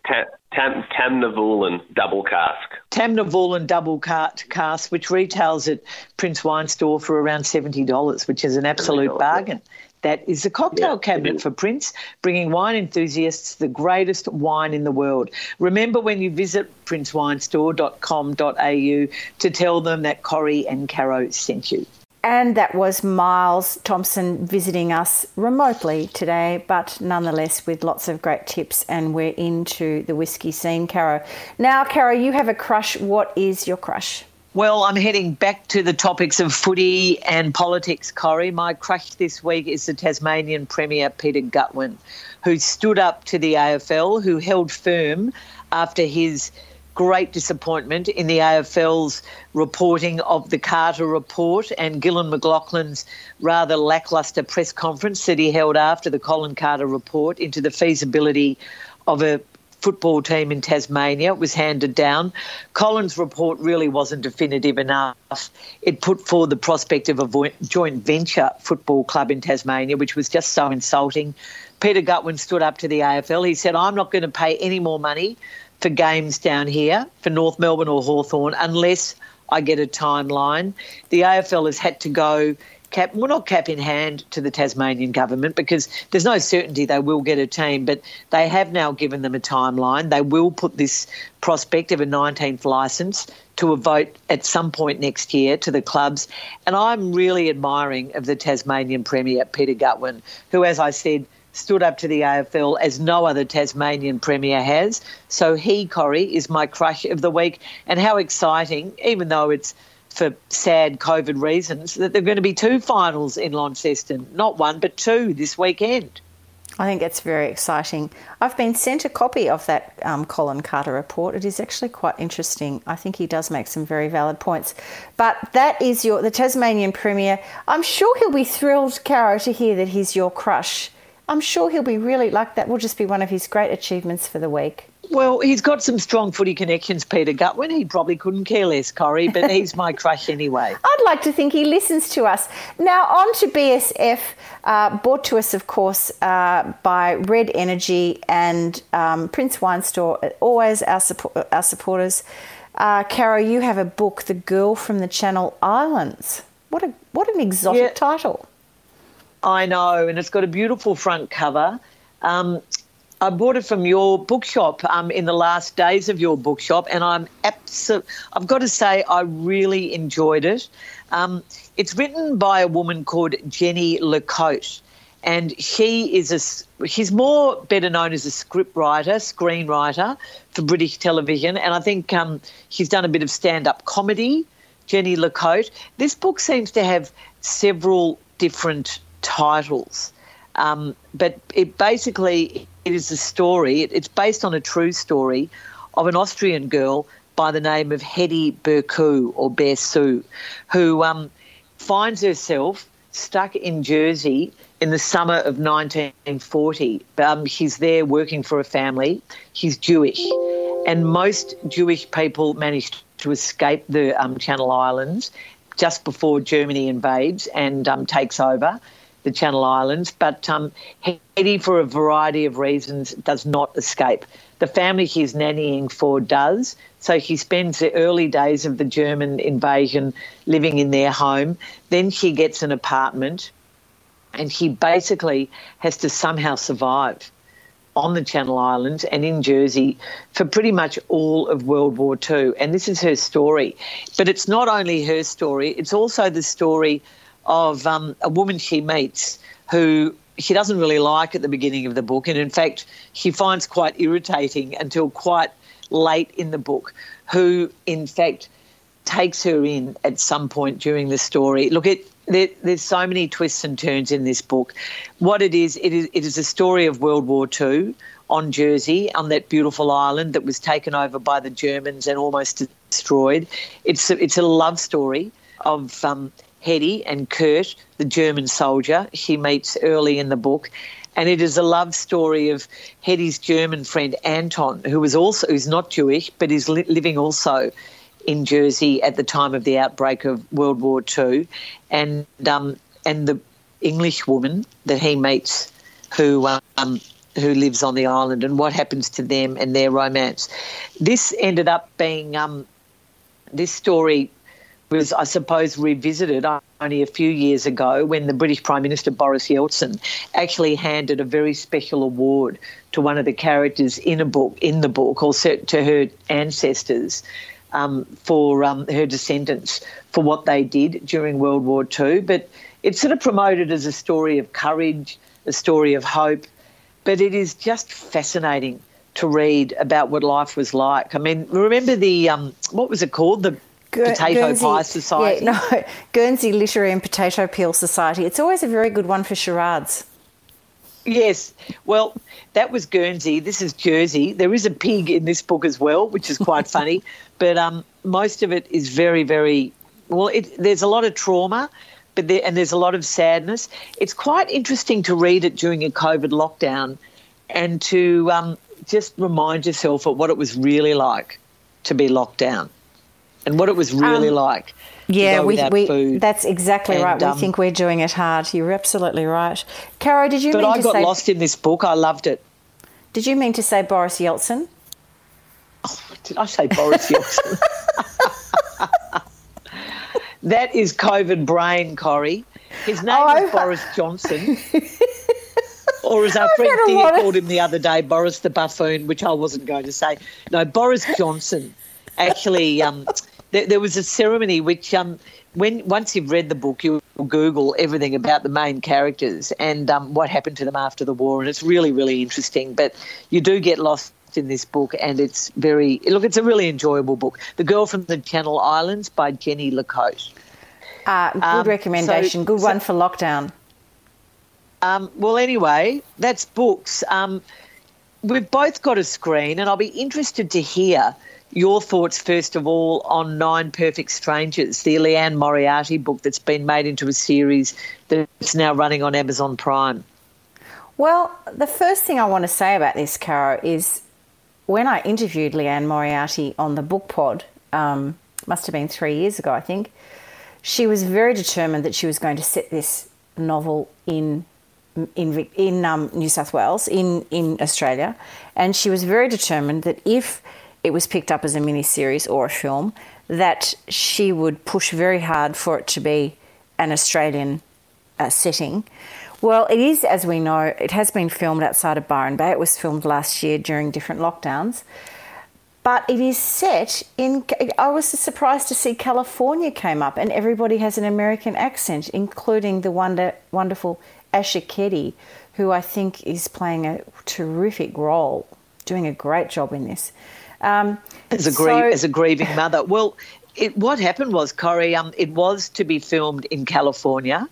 Tam, Tamnavulin double cask. Tamnavulin double cart cast, which retails at Prince Wine Store for around seventy dollars, which is an absolute $70, bargain. That is the cocktail Yeah, cabinet for Prince, bringing wine enthusiasts the greatest wine in the world. Remember when you visit princewinestore.com.au to tell them that Corrie and Caro sent you. And that was Miles Thompson visiting us remotely today, but nonetheless with lots of great tips. And we're into the whiskey scene, Caro. Now, Caro, you have a crush. What is your crush? Well, I'm heading back to the topics of footy and politics, Corrie. My crush this week is the Tasmanian Premier, Peter Gutwein, who stood up to the AFL, who held firm after his great disappointment in the AFL's reporting of the Carter report and Gillon McLachlan's rather lacklustre press conference that he held after the Colin Carter report into the feasibility of a football team in Tasmania was handed down. Colin's report really wasn't definitive enough. It put forward the prospect of a joint venture football club in Tasmania, which was just so insulting. Peter Gutwein stood up to the AFL. He said, I'm not going to pay any more money for games down here for North Melbourne or Hawthorn unless I get a timeline. The AFL has had to go cap, well, not cap in hand to the Tasmanian government because there's no certainty they will get a team, but they have now given them a timeline. They will put this prospect of a 19th licence to a vote at some point next year to the clubs. And I'm really admiring of the Tasmanian Premier, Peter Gutwein, who, as I said, stood up to the AFL as no other Tasmanian Premier has. So he, Corrie, is my crush of the week. And how exciting, even though it's for sad COVID reasons, that there are going to be two finals in Launceston. Not one, but two this weekend. I think it's very exciting. I've been sent a copy of that um, Colin Carter report. It is actually quite interesting. I think he does make some very valid points. But that is your the Tasmanian Premier. I'm sure he'll be thrilled, Caro, to hear that he's your crush. I'm sure he'll be really like that. Will just be one of his great achievements for the week. Well, he's got some strong footy connections, Peter Gutwein. He probably couldn't care less, Corrie, but he's my crush anyway. I'd like to think he listens to us. Now, on to BSF, uh, brought to us, of course, uh, by Red Energy and um, Prince Wine Store, always our, support, our supporters. Uh, Caro, you have a book, The Girl from the Channel Islands. What, a, what an exotic Yeah. title. I know, and it's got a beautiful front cover. Um, I bought it from your bookshop um, in the last days of your bookshop, and I'm absolute. I've got to say, I really enjoyed it. Um, it's written by a woman called Jenny Lecoat, and she is a. She's more better known as a script writer, screenwriter for British television, and I think um, she's done a bit of stand-up comedy. Jenny Lecoat. This book seems to have several different titles. Um, but it basically it is a story. It, it's based on a true story of an Austrian girl by the name of Hedy Bercu or Bersu, who um, finds herself stuck in Jersey in the summer of 1940. Um, she's there working for a family. She's Jewish, and most Jewish people managed to escape the um, Channel Islands just before Germany invades and um, takes over the Channel Islands. But um, Hedy, for a variety of reasons, does not escape. The family she's nannying for does. So she spends the early days of the German invasion living in their home. Then she gets an apartment and she basically has to somehow survive on the Channel Islands and in Jersey for pretty much all of World War II. And this is her story. But it's not only her story, it's also the story of um, a woman she meets who she doesn't really like at the beginning of the book. And in fact, she finds quite irritating until quite late in the book, who in fact takes her in at some point during the story. Look, it, there, there's so many twists and turns in this book. What it is, it is, it is a story of World War II on Jersey, on that beautiful island that was taken over by the Germans and almost destroyed. It's a, it's a love story of um, Hedy and Kurt, the German soldier she meets early in the book. And it is a love story of Hedy's German friend Anton, who is also who's not Jewish, but is li- living also in Jersey at the time of the outbreak of World War II, and um, and the English woman that he meets, who um, who lives on the island, and what happens to them and their romance. This ended up being um, this story was, I suppose, revisited only a few years ago when the British Prime Minister Boris Yeltsin actually handed a very special award to one of the characters in a book in the book, or to her ancestors um, for um, her descendants for what they did during World War II. But it's sort of promoted as a story of courage, a story of hope, but it is just fascinating to read about what life was like. I mean, remember the um, what was it called? The Potato Guernsey, Pie Society. Yeah, no, Guernsey Literary and Potato Peel Society. It's always a very good one for charades. Yes. Well, that was Guernsey. This is Jersey. There is a pig in this book as well, which is quite funny. But um, most of it is very, very well. It, there's a lot of trauma, but there, and there's a lot of sadness. It's quite interesting to read it during a COVID lockdown, and to um, just remind yourself of what it was really like to be locked down, and what it was really um, like yeah, we, we that's exactly and, right. We um, think we're doing it hard. You're absolutely right. Caro, did you? But I got say, lost in this book. I loved it. Did you mean to say Boris Yeltsin? Oh, did I say Boris Yeltsin? that is COVID brain, Corrie. His name oh, is Boris Johnson. or as our I've friend Thea called him the other day, Boris the buffoon, which I wasn't going to say. No, Boris Johnson actually um, there, there was a ceremony which um, when once you've read the book, you Google everything about the main characters and um, what happened to them after the war, and it's really, really interesting. But you do get lost in this book, and it's very look. It's a really enjoyable book. The Girl from the Channel Islands by Jenny Lecoat. Uh, good um, recommendation. So, good one for lockdown. Um, well, anyway, that's books. Um, we've both got a screen, and I'll be interested to hear your thoughts, first of all, on Nine Perfect Strangers, the Liane Moriarty book that's been made into a series that's now running on Amazon Prime. Well, the first thing I want to say about this, Caro, is when I interviewed Liane Moriarty on the book pod, um, must have been three years ago, I think, she was very determined that she was going to set this novel in in in um, New South Wales, in in Australia, and she was very determined that if it was picked up as a miniseries or a film, that she would push very hard for it to be an Australian uh, setting. Well, it is, as we know, it has been filmed outside of Byron Bay. It was filmed last year during different lockdowns. But it is set in. I was surprised to see California came up, and everybody has an American accent, including the wonder, wonderful Asher Keddie, who I think is playing a terrific role, doing a great job in this. Um, as, a so, as a grieving mother. Well, it, what happened was, Corrie, um, it was to be filmed in California.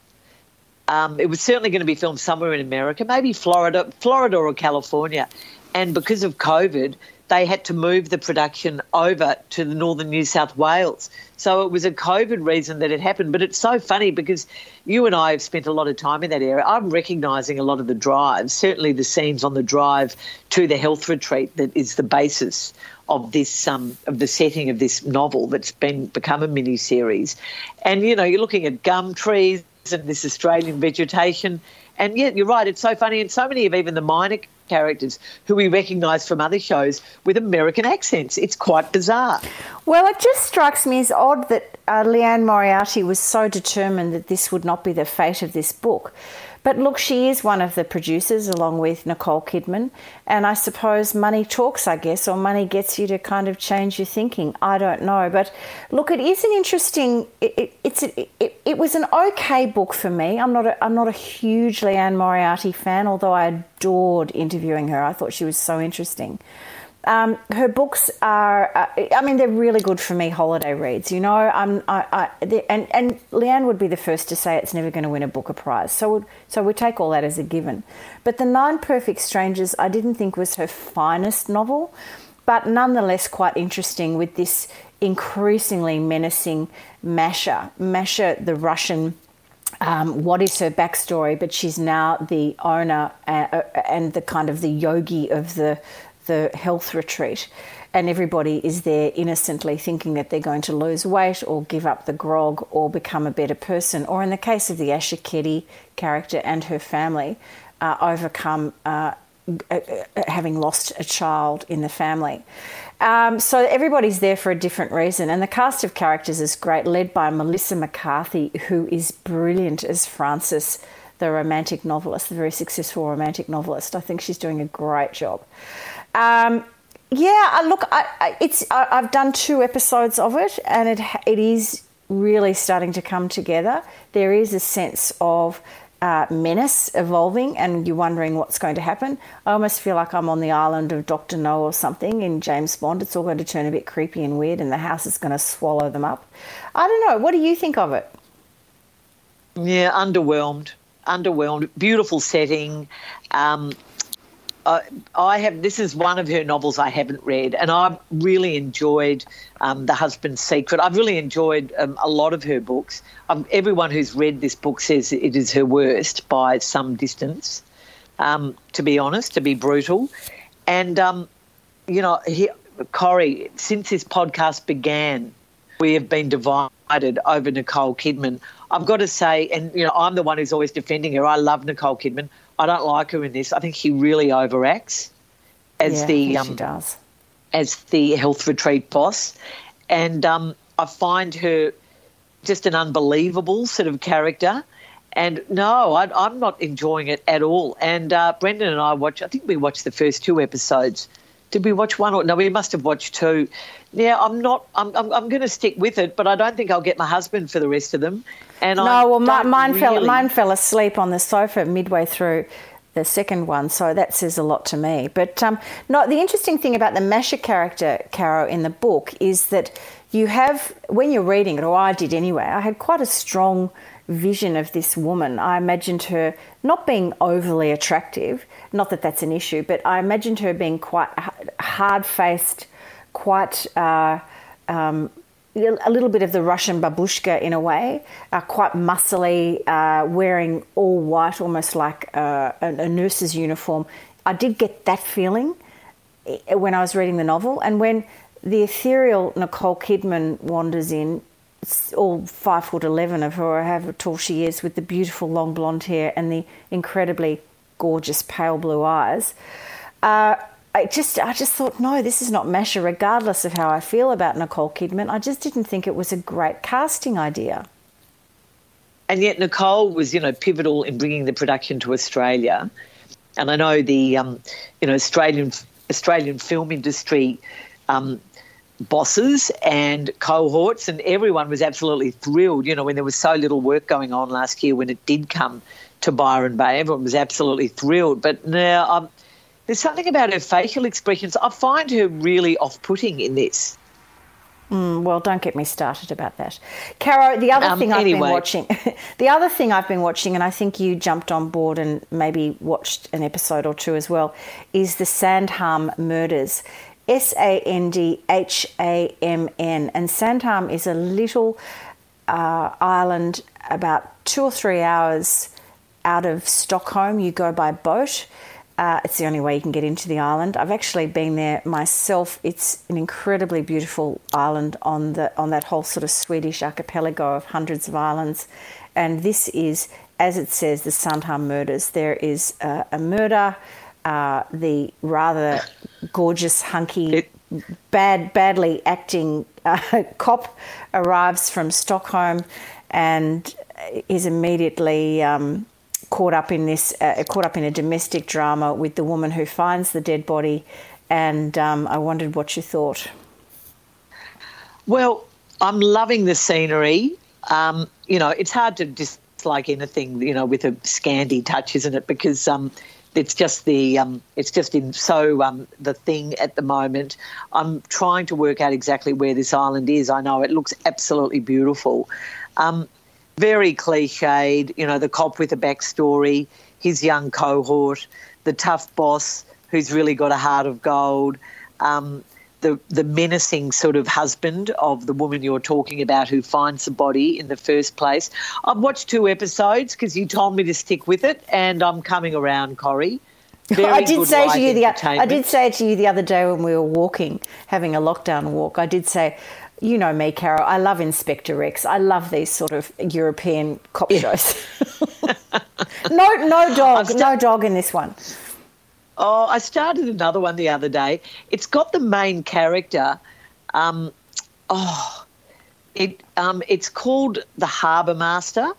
Um, it was certainly going to be filmed somewhere in America, maybe Florida, Florida or California. And because of COVID, they had to move the production over to the northern New South Wales. So it was a COVID reason that it happened. But it's so funny because you and I have spent a lot of time in that area. I'm recognising a lot of the drives, certainly the scenes on the drive to the health retreat that is the basis of this um, of the setting of this novel that's been become a mini series. And you know, you're looking at gum trees and this Australian vegetation. And yet, you're right. It's so funny, and so many of even the minor characters who we recognise from other shows with American accents. It's quite bizarre. Well, it just strikes me as odd that uh, Liane Moriarty was so determined that this would not be the fate of this book. But look, she is one of the producers along with Nicole Kidman. And I suppose money talks, I guess, or money gets you to kind of change your thinking. I don't know. But look, it is an interesting, it, it it's a, it, it was an okay book for me. I'm not, a, I'm not a huge Liane Moriarty fan, although I adored interviewing her. I thought she was so interesting. Um, her books are, uh, I mean, they're really good for me holiday reads. You know, I'm, I, I, and and Liane would be the first to say it's never going to win a Booker Prize. So so we take all that as a given. But the Nine Perfect Strangers, I didn't think was her finest novel, but nonetheless quite interesting with this increasingly menacing Masha, Masha, the Russian. Um, what is her backstory? But she's now the owner uh, uh and the kind of the yogi of the the health retreat, and everybody is there innocently thinking that they're going to lose weight or give up the grog or become a better person, or in the case of the Asher Keddie character and her family, uh, overcome uh, uh, uh, having lost a child in the family. Um, so everybody's there for a different reason, and the cast of characters is great, led by Melissa McCarthy, who is brilliant as Frances, the romantic novelist, the very successful romantic novelist. I think she's doing a great job. Um, yeah, look, I, I, it's I, have done two episodes of it, and it it is really starting to come together. There is a sense of uh, menace evolving and you're wondering what's going to happen. I almost feel like I'm on the island of Dr. No or something in James Bond. It's all going to turn a bit creepy and weird and the house is going to swallow them up. I don't know. What do you think of it? Yeah, underwhelmed. Underwhelmed. Beautiful setting. Um, uh, I have. This is one of her novels I haven't read, and I've really enjoyed um, *The Husband's Secret*. I've really enjoyed um, a lot of her books. Um, everyone who's read this book says it is her worst by some distance. Um, to be honest, to be brutal, and um, you know, he, Corrie, since this podcast began, we have been divided over Nicole Kidman. I've got to say, and you know, I'm the one who's always defending her. I love Nicole Kidman. I don't like her in this. I think she really overacts as yeah, the um, she does. as the health retreat boss, and um, I find her just an unbelievable sort of character. And no, I, am not enjoying it at all. And uh, Brendan and I watched. I think we watched the first two episodes. Did we watch one or no? We must have watched two. Yeah, I'm not. I'm. I'm, I'm going to stick with it, but I don't think I'll get my husband for the rest of them. And no, I well, my, mine really... fell. Mine fell asleep on the sofa midway through the second one, so that says a lot to me. But um, no, the interesting thing about the Masha character, Caro, in the book is that you have, when you're reading it, or I did anyway, I had quite a strong vision of this woman. I imagined her not being overly attractive, not that that's an issue, but I imagined her being quite hard faced, quite. Uh, um, a little bit of the Russian babushka in a way, uh, quite muscly, uh, wearing all white, almost like uh, a, a, nurse's uniform. I did get that feeling eh, when I was reading the novel, and when the ethereal Nicole Kidman wanders in, all five foot eleven of her, however tall she is, with the beautiful long blonde hair and the incredibly gorgeous pale blue eyes. Uh, I just I just thought no, this is not Masha. Regardless of how I feel about Nicole Kidman, I just didn't think it was a great casting idea. And yet Nicole was, you know, pivotal in bringing the production to Australia. And I know the, um, you know, Australian Australian film industry um, bosses and cohorts, and everyone was absolutely thrilled. You know, when there was so little work going on last year, when it did come to Byron Bay, everyone was absolutely thrilled. But now, um, there's something about her facial expressions. I find her really off putting in this. Mm, well, don't get me started about that. Caro, the other um, thing I've anyway. been watching, the other thing I've been watching, and I think you jumped on board and maybe watched an episode or two as well, is the Sandhamn murders. S A N D H A M N. And Sandhamn is a little uh, island about two or three hours out of Stockholm. You go by boat. Uh, it's the only way you can get into the island. I've actually been there myself. It's an incredibly beautiful island on the on that whole sort of Swedish archipelago of hundreds of islands, and this is, as it says, the Sandhamn murders. There is uh, a murder. Uh, the rather gorgeous, hunky, bad, badly acting uh, cop arrives from Stockholm and is immediately. Um, caught up in this, uh, caught up in a domestic drama with the woman who finds the dead body, and um, I wondered what you thought. Well, I'm loving the scenery. Um, you know, it's hard to dislike anything, you know, with a Scandi touch, isn't it? Because um, it's just the um, it's just in so um, the thing at the moment. I'm trying to work out exactly where this island is. I know it looks absolutely beautiful. Um, very cliched, you know, the cop with a backstory, his young cohort, the tough boss who's really got a heart of gold, um, the, the menacing sort of husband of the woman you're talking about who finds the body in the first place. I've watched two episodes because you told me to stick with it, and I'm coming around, Corrie. Very I did say to you the I did say to you the other day when we were walking, having a lockdown walk. I did say, you know me, Caro. I love Inspector Rex. I love these sort of European cop shows. no, no dog, no dog in this one. Oh, I started another one the other day. It's got the main character. Um, oh, it um, it's called The Harbour Master,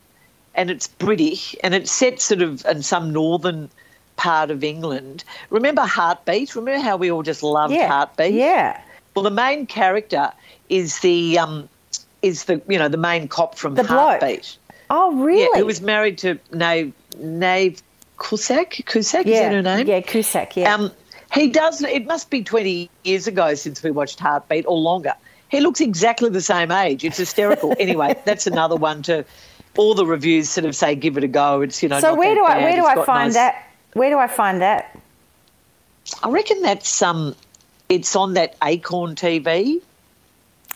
and it's British, and it's set sort of in some northern part of England. Remember Heartbeat? Remember how we all just loved Yeah. Heartbeat? Yeah. Well, the main character is the um, is the you know the main cop from The bloke. Heartbeat. Oh, really? Yeah, who was married to Niamh Niamh Cusack? Cusack is yeah. that her name? Yeah, Cusack, yeah. Um, he does. It must be twenty years ago since we watched Heartbeat, or longer. He looks exactly the same age. It's hysterical. anyway, that's another one to. All the reviews sort of say give it a go. It's you know. so where do I bad. where do It's I find nice- that? Where do I find that? I reckon that's um, it's on that Acorn TV.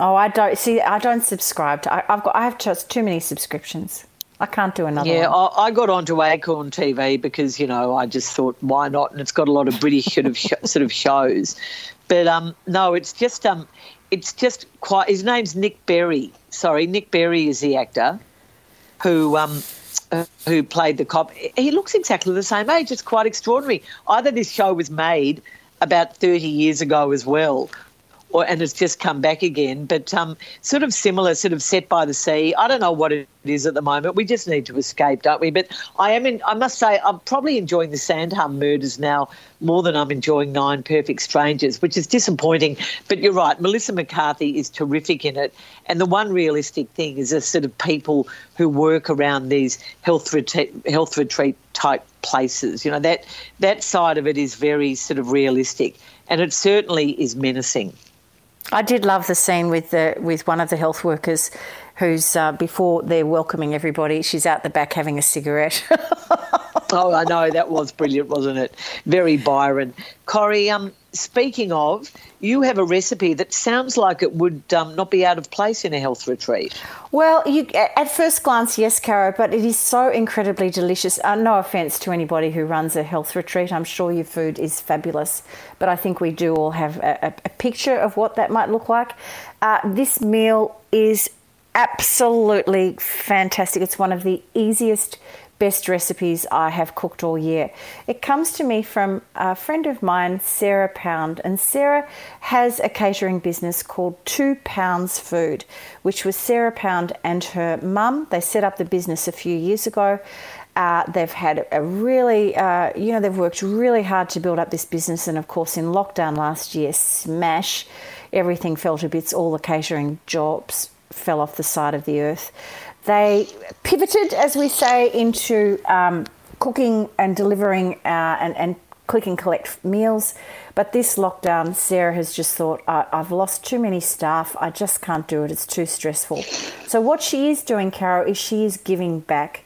Oh, I don't see. I don't subscribe to. I, I've got. I have just too many subscriptions. I can't do another Yeah, one. I, I got onto Acorn TV because you know I just thought why not, and it's got a lot of British sort of sort of shows. But um, no, it's just um, it's just quite. His name's Nick Berry. Sorry, Nick Berry is the actor who um, who played the cop. He looks exactly the same age. It's quite extraordinary. Either this show was made about thirty years ago as well, or and it's just come back again. But um, sort of similar, sort of set by the sea. I don't know what it is at the moment. We just need to escape, don't we? But I am. In, I must say, I'm probably enjoying the Sandhamn murders now more than I'm enjoying Nine Perfect Strangers, which is disappointing. But you're right. Melissa McCarthy is terrific in it. And the one realistic thing is the sort of people who work around these health retreat, health retreat type places. You know that that side of it is very sort of realistic, and it certainly is menacing. I did love the scene with the with one of the health workers, who's uh, before they're welcoming everybody. She's out the back having a cigarette. Oh, I know that was brilliant, wasn't it? Very Byron. Corrie, um, speaking of, you have a recipe that sounds like it would um, not be out of place in a health retreat. Well, you at first glance, yes, Caro, but it is so incredibly delicious. Uh, no offense to anybody who runs a health retreat. I'm sure your food is fabulous, but I think we do all have a, a picture of what that might look like. Uh, this meal is absolutely fantastic. It's one of the easiest, best recipes I have cooked all year. It comes to me from a friend of mine, Sarah Pound, and Sarah has a catering business called Two Pounds Food, which was Sarah Pound and her mum. They set up the business a few years ago. Uh, they've had a really, uh, you know, they've worked really hard to build up this business, and of course, in lockdown last year, smash, everything fell to bits. All the catering jobs fell off the side of the earth. They pivoted, as we say, into um, cooking and delivering uh, and, and click and collect meals. But this lockdown, Sarah has just thought, I've lost too many staff. I just can't do it. It's too stressful. So, what she is doing, Caro, is she is giving back.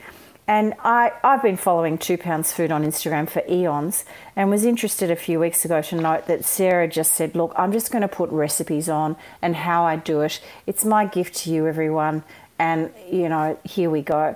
And I, I've been following Two Pounds Food on Instagram for eons and was interested a few weeks ago to note that Sarah just said, Look, I'm just going to put recipes on and how I do it. It's my gift to you, everyone. And, you know, here we go.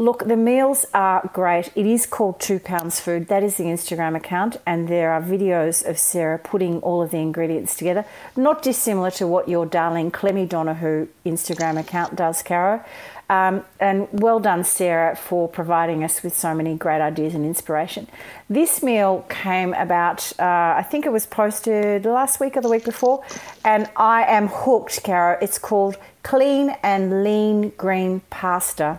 Look, the meals are great. It is called Two Pounds Food. That is the Instagram account. And there are videos of Sarah putting all of the ingredients together. Not dissimilar to what your darling Clemmy Donahue Instagram account does, Caro. Um, and well done, Sarah, for providing us with so many great ideas and inspiration. This meal came about, uh, I think it was posted last week or the week before, and I am hooked, Caro. It's called Clean and Lean Green Pasta.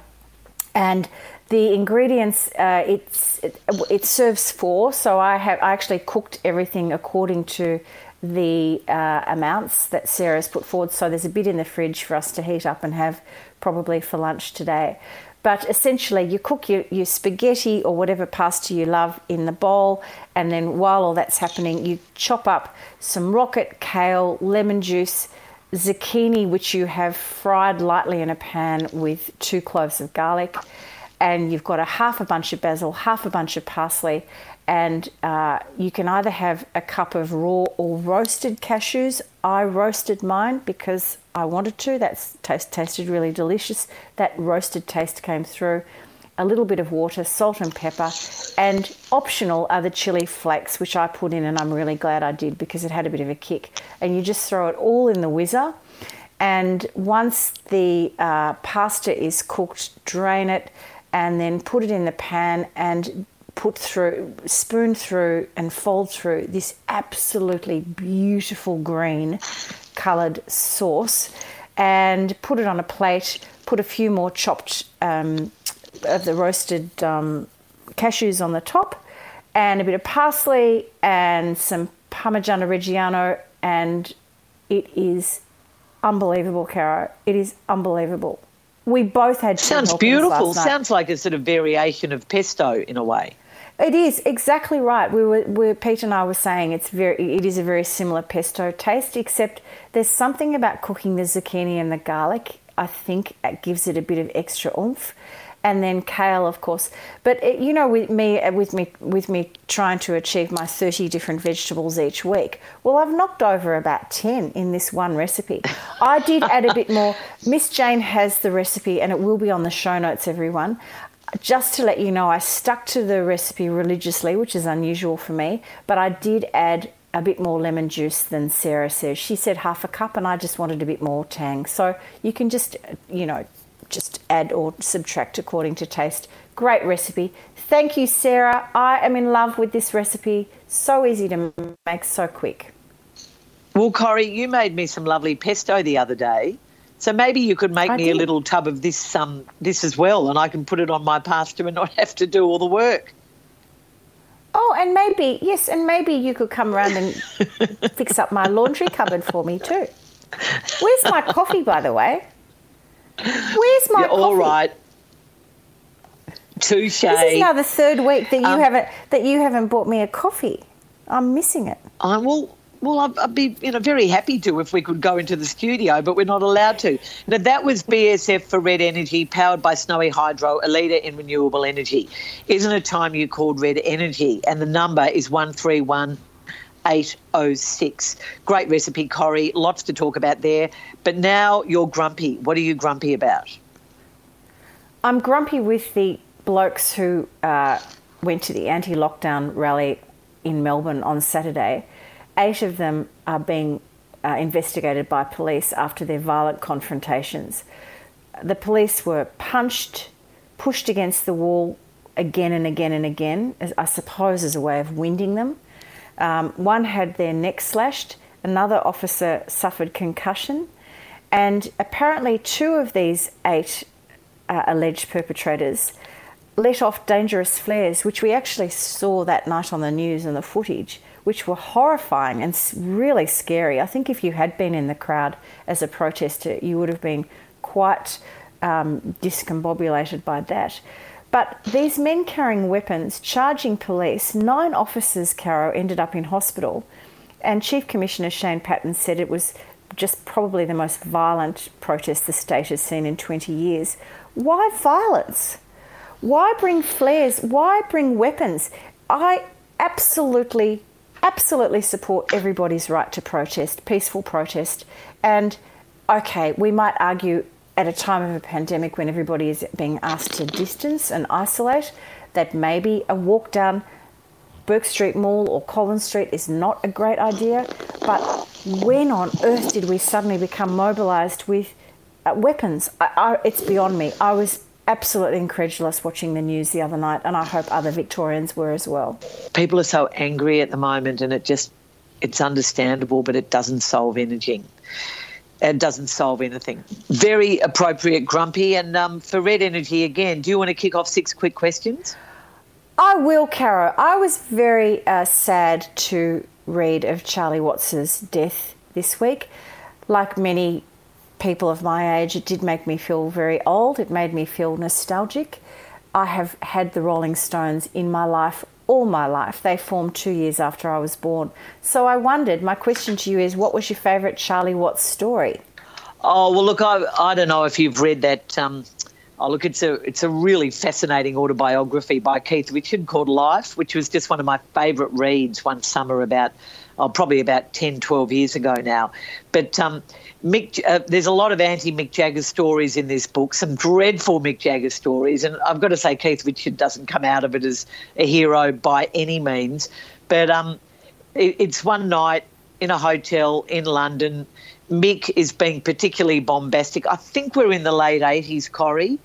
And the ingredients, uh, it's, it, it serves four, so I have I actually cooked everything according to the uh, amounts that Sarah's put forward. So there's a bit in the fridge for us to heat up and have probably for lunch today. But essentially, you cook your, your spaghetti or whatever pasta you love in the bowl, and then while all that's happening, you chop up some rocket, kale, lemon juice, zucchini, which you have fried lightly in a pan with two cloves of garlic, and you've got a half a bunch of basil, half a bunch of parsley, and uh, you can either have a cup of raw or roasted cashews. I roasted mine because I wanted to. That taste, tasted really delicious. That roasted taste came through. A little bit of water, salt and pepper, and optional are the chili flakes, which I put in, and I'm really glad I did because it had a bit of a kick. And you just throw it all in the whizzer, and once the uh, pasta is cooked, drain it, and then put it in the pan and put through, spoon through, and fold through this absolutely beautiful green coloured sauce and put it on a plate, put a few more chopped um, of the roasted um, cashews on the top, and a bit of parsley and some Parmigiano Reggiano, and it is unbelievable, Caro. It is unbelievable. We both had sounds beautiful. Sounds like a sort of variation of pesto in a way. It is exactly right. We were, we, Pete and I were saying it's very, it is a very similar pesto taste, except there's something about cooking the zucchini and the garlic. I think it gives it a bit of extra oomph and then kale, of course. But it, you know, with me, uh, with me, with me trying to achieve my thirty different vegetables each week, well, I've knocked over about ten in this one recipe. I did add a bit more. Miss Jane has the recipe, and it will be on the show notes, everyone. Just to let you know, I stuck to the recipe religiously, which is unusual for me, but I did add a bit more lemon juice than Sarah says. She said half a cup, and I just wanted a bit more tang. So you can just, you know, just add or subtract according to taste. Great recipe. Thank you, Sarah. I am in love with this recipe. So easy to make, so quick. Well, Corrie, you made me some lovely pesto the other day. So maybe you could make I me did. a little tub of this um, this as well, and I can put it on my pasta and not have to do all the work. Oh, and maybe yes, and maybe you could come around and fix up my laundry cupboard for me too. Where's my coffee, by the way? Where's my You're coffee? All right. Touche. This is now the third week that you um, haven't that you haven't bought me a coffee. I'm missing it. I will. Well, I'd, I'd, be you know very happy to if we could go into the studio, but we're not allowed to. Now that was BSF for Red Energy, powered by Snowy Hydro, a leader in renewable energy. Isn't it time you called Red Energy? And the number is one three one 806. Great recipe, Corrie. Lots to talk about there. But now you're grumpy. What are you grumpy about? I'm grumpy with the blokes who uh, went to the anti lockdown rally in Melbourne on Saturday. Eight of them are being uh, investigated by police after their violent confrontations. The police were punched, pushed against the wall again and again and again, I suppose as a way of winding them. Um, one had their neck slashed, another officer suffered concussion, and apparently two of these eight uh, alleged perpetrators let off dangerous flares, which we actually saw that night on the news and the footage, which were horrifying and really scary. I think if you had been in the crowd as a protester, you would have been quite um, discombobulated by that. But these men carrying weapons, charging police, nine officers, Caro, ended up in hospital. And Chief Commissioner Shane Patton said it was just probably the most violent protest the state has seen in 20 years. Why violence? Why bring flares? Why bring weapons? I absolutely, absolutely support everybody's right to protest, peaceful protest. And okay, we might argue at a time of a pandemic when everybody is being asked to distance and isolate, that maybe a walk down Bourke Street Mall or Collins Street is not a great idea. But when on earth did we suddenly become mobilised with uh, weapons? I, I, it's beyond me. I was absolutely incredulous watching the news the other night, and I hope other Victorians were as well. People are so angry at the moment, and it just it's understandable, but it doesn't solve anything it doesn't solve anything. Very appropriate, Grumpy. And um, for Red Energy again, do you want to kick off six quick questions? I will, Caro. I was very uh, sad to read of Charlie Watts's death this week. Like many people of my age, it did make me feel very old. It made me feel nostalgic. I have had the Rolling Stones in my life all my life. They formed two years after I was born. So I wondered, my question to you is what was your favourite Charlie Watts story? Oh, well, look, I, I don't know if you've read that. Um, oh, look, it's a, it's a really fascinating autobiography by Keith Richard called Life, which was just one of my favourite reads one summer about, oh, probably about 10, 12 years ago now. But um, Mick, uh, there's a lot of anti Mick Jagger stories in this book, some dreadful Mick Jagger stories. And I've got to say, Keith Richard doesn't come out of it as a hero by any means. But um, it, it's one night in a hotel in London. Mick is being particularly bombastic. I think we're in the late 80s, Corrie.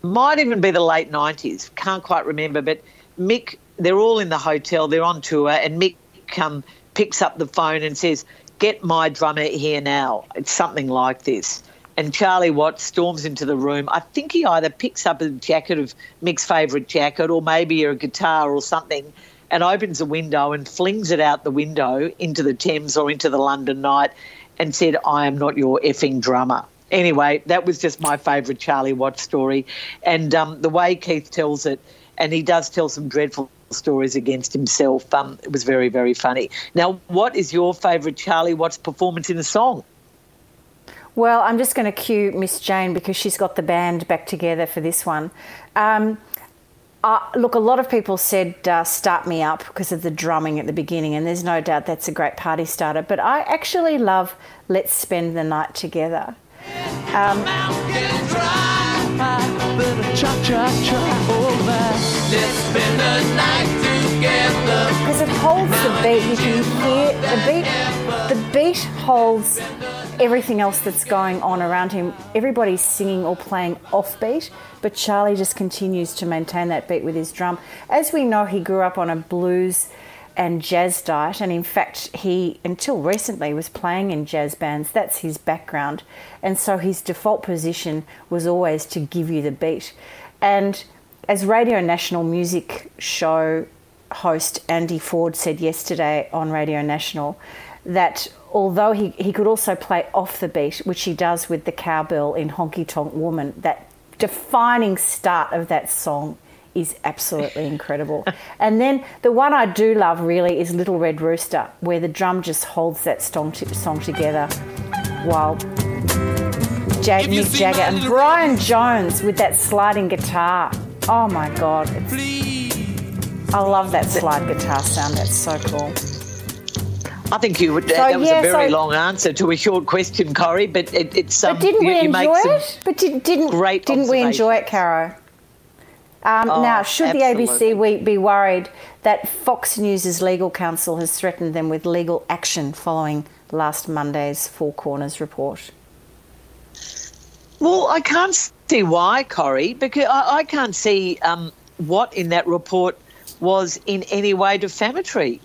Might even be the late 90s. Can't quite remember. But Mick, they're all in the hotel, they're on tour, and Mick um, picks up the phone and says, Get my drummer here now. It's something like this. And Charlie Watts storms into the room. I think he either picks up a jacket of Mick's favourite jacket or maybe a guitar or something and opens a window and flings it out the window into the Thames or into the London night and said, I am not your effing drummer. Anyway, that was just my favourite Charlie Watts story. And um, the way Keith tells it, and he does tell some dreadful stories against himself, um, it was very, very funny. Now, what is your favourite Charlie Watts performance in a song? Well, I'm just going to cue Miss Jane because she's got the band back together for this one. Um, uh, look, a lot of people said uh, start me up because of the drumming at the beginning, and there's no doubt that's a great party starter. But I actually love Let's Spend the Night Together. Um, because it holds the beat, you can hear the beat. The beat holds everything else that's going on around him. Everybody's singing or playing offbeat, but Charlie just continues to maintain that beat with his drum. As we know, he grew up on a blues and jazz diet, and in fact, he until recently was playing in jazz bands. That's his background, and so his default position was always to give you the beat. And as Radio National music show host Andy Ford said yesterday on Radio National, that although he, he could also play off the beat, which he does with the cowbell in Honky Tonk Woman, that defining start of that song is absolutely incredible. and then the one I do love really is Little Red Rooster, where the drum just holds that song, song together while Jag- Mick Jagger and Brian Jones with that sliding guitar. Oh my God. It's, I love that slide guitar sound. That's so cool. I think you would. So, that was yeah, a very so, long answer to a short question, Corrie. But it, it's. Um, but didn't you, we enjoy it? But did, didn't great didn't we enjoy it, Caro? Um, oh, now, should absolutely. the ABC be worried that Fox News' legal counsel has threatened them with legal action following last Monday's Four Corners report? Well, I can't see why, Corrie, because I, I can't see um, what in that report was in any way defamatory.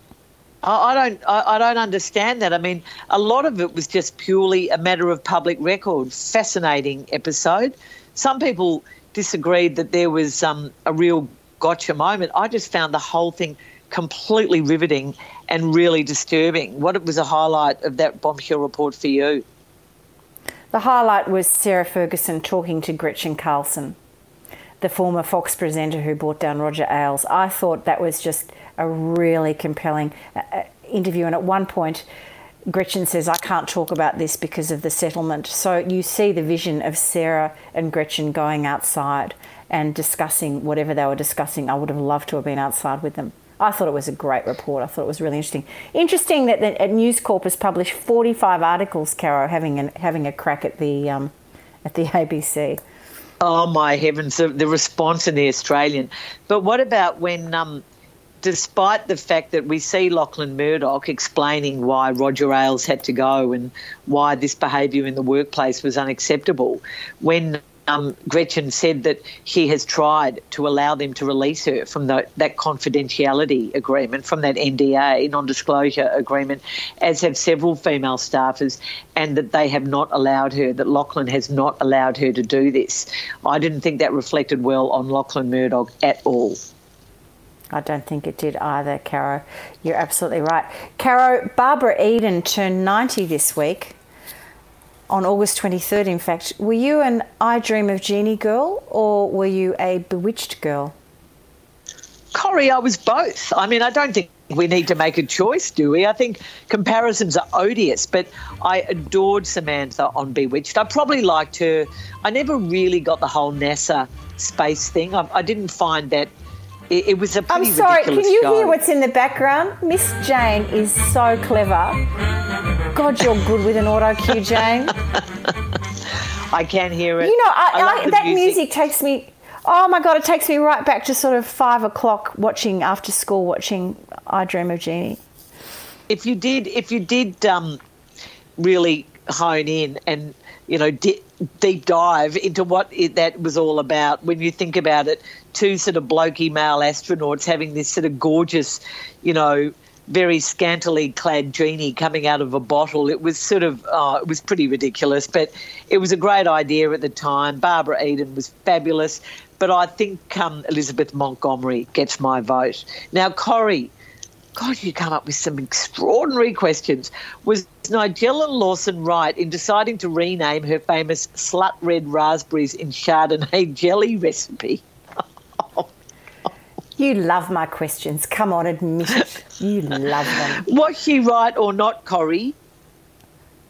I, don't. I, don't understand that. I mean, a lot of it was just purely a matter of public record. Fascinating episode. Some people disagreed that there was um, a real gotcha moment. I just found the whole thing completely riveting and really disturbing. What was a highlight of that bombshell report for you? The highlight was Sarah Ferguson talking to Gretchen Carlson, the former Fox presenter who brought down Roger Ailes. I thought that was just a really compelling uh, uh, interview. And at one point, Gretchen says, I can't talk about this because of the settlement. So you see the vision of Sarah and Gretchen going outside and discussing whatever they were discussing. I would have loved to have been outside with them. I thought it was a great report. I thought it was really interesting. Interesting that, that News Corp has published 45 articles, Caro, having, an, having a crack at the, um, at the ABC. Oh, my heavens, the, the, response in the Australian. But what about when um, despite the fact that we see Lachlan Murdoch explaining why Roger Ailes had to go and why this behaviour in the workplace was unacceptable, when um, Gretchen said that she has tried to allow them to release her from the, that confidentiality agreement, from that NDA, non disclosure agreement, as have several female staffers, and that they have not allowed her, that Lachlan has not allowed her to do this. I didn't think that reflected well on Lachlan Murdoch at all. I don't think it did either, Caro. You're absolutely right. Caro, Barbara Eden turned 90 this week, on August 23rd, in fact. Were you an I Dream of Jeannie girl or were you a bewitched girl? Corrie, I was both. I mean, I don't think we need to make a choice, do we? I think comparisons are odious, but I adored Samantha on Bewitched. I probably liked her. I never really got the whole NASA space thing. I, I didn't find that it, it was a pretty I'm sorry, can you show. hear what's in the background? Miss Jane is so clever. God, you're good with an auto cue, Jane. I can't hear it. You know, I, I, I, that music. music takes me. Oh my god, it takes me right back to sort of five o'clock watching after school, watching I Dream of Jeannie. If you did, if you did um, really hone in and you know, di- deep dive into what it, that was all about. When you think about it, two sort of blokey male astronauts having this sort of gorgeous, you know, very scantily clad genie coming out of a bottle. It was sort of, oh, it was pretty ridiculous, but it was a great idea at the time. Barbara Eden was fabulous, but I think um, Elizabeth Montgomery gets my vote. Now, Corrie, God, you come up with some extraordinary questions. Was Nigella Lawson right in deciding to rename her famous slut red raspberries in Chardonnay jelly recipe? You love my questions. Come on, admit it. You love them. Was she right or not, Corrie?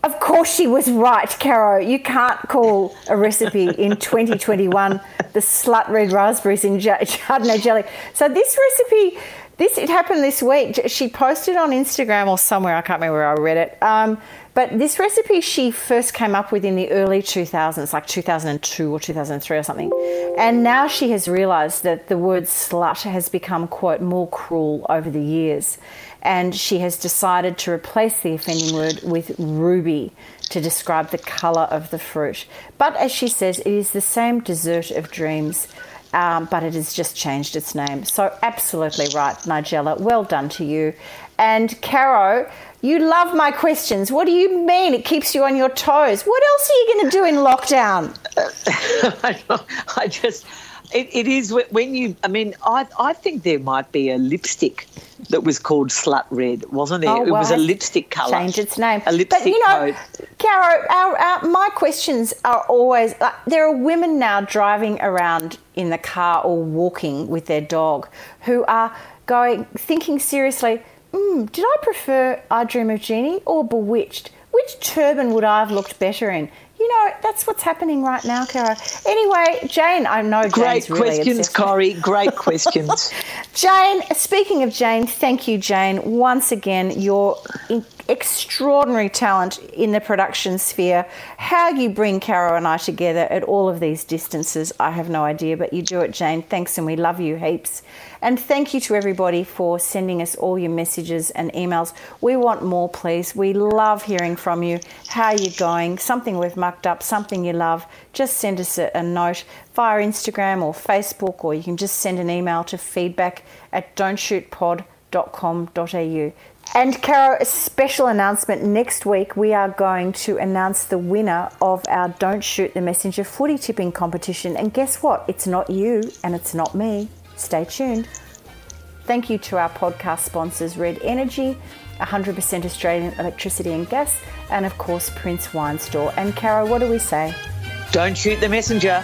Of course, she was right, Caro. You can't call a recipe in 2021 the slut red raspberries in Chardonnay jelly. So, this recipe, this it happened this week. She posted on Instagram or somewhere, I can't remember where I read it. Um, but this recipe she first came up with in the early 2000s, like 2002 or 2003 or something. And now she has realized that the word slut has become, quote, more cruel over the years. And she has decided to replace the offending word with ruby to describe the color of the fruit. But as she says, it is the same dessert of dreams. Um, but it has just changed its name. So, absolutely right, Nigella. Well done to you. And Caro, you love my questions. What do you mean? It keeps you on your toes. What else are you going to do in lockdown? I just, it, it is when you, I mean, I, I think there might be a lipstick that was called Slut Red, wasn't it? Oh, well, it was a lipstick colour. Change its name. A lipstick But you know. Caro, our, our, my questions are always like, there are women now driving around in the car or walking with their dog who are going, thinking seriously, mm, did I prefer I Dream of Jeannie or Bewitched? Which turban would I have looked better in? You know, that's what's happening right now, Caro. Anyway, Jane, I know Great Jane's questions. Corrie. Great questions. Jane, speaking of Jane, thank you, Jane. Once again, your extraordinary talent in the production sphere. How you bring Caro and I together at all of these distances, I have no idea, but you do it, Jane. Thanks, and we love you heaps. And thank you to everybody for sending us all your messages and emails. We want more, please. We love hearing from you. How you going? Something we've mucked up, something you love. Just send us a, a note via Instagram or Facebook, or you can just send an email to feedback at don'tshootpod.com.au. And Caro, a special announcement. Next week, we are going to announce the winner of our Don't Shoot the Messenger footy tipping competition. And guess what? It's not you and it's not me. Stay tuned. Thank you to our podcast sponsors, Red Energy, 100% Australian electricity and gas, and of course, Prince Wine Store. And Caro, what do we say? Don't shoot the messenger.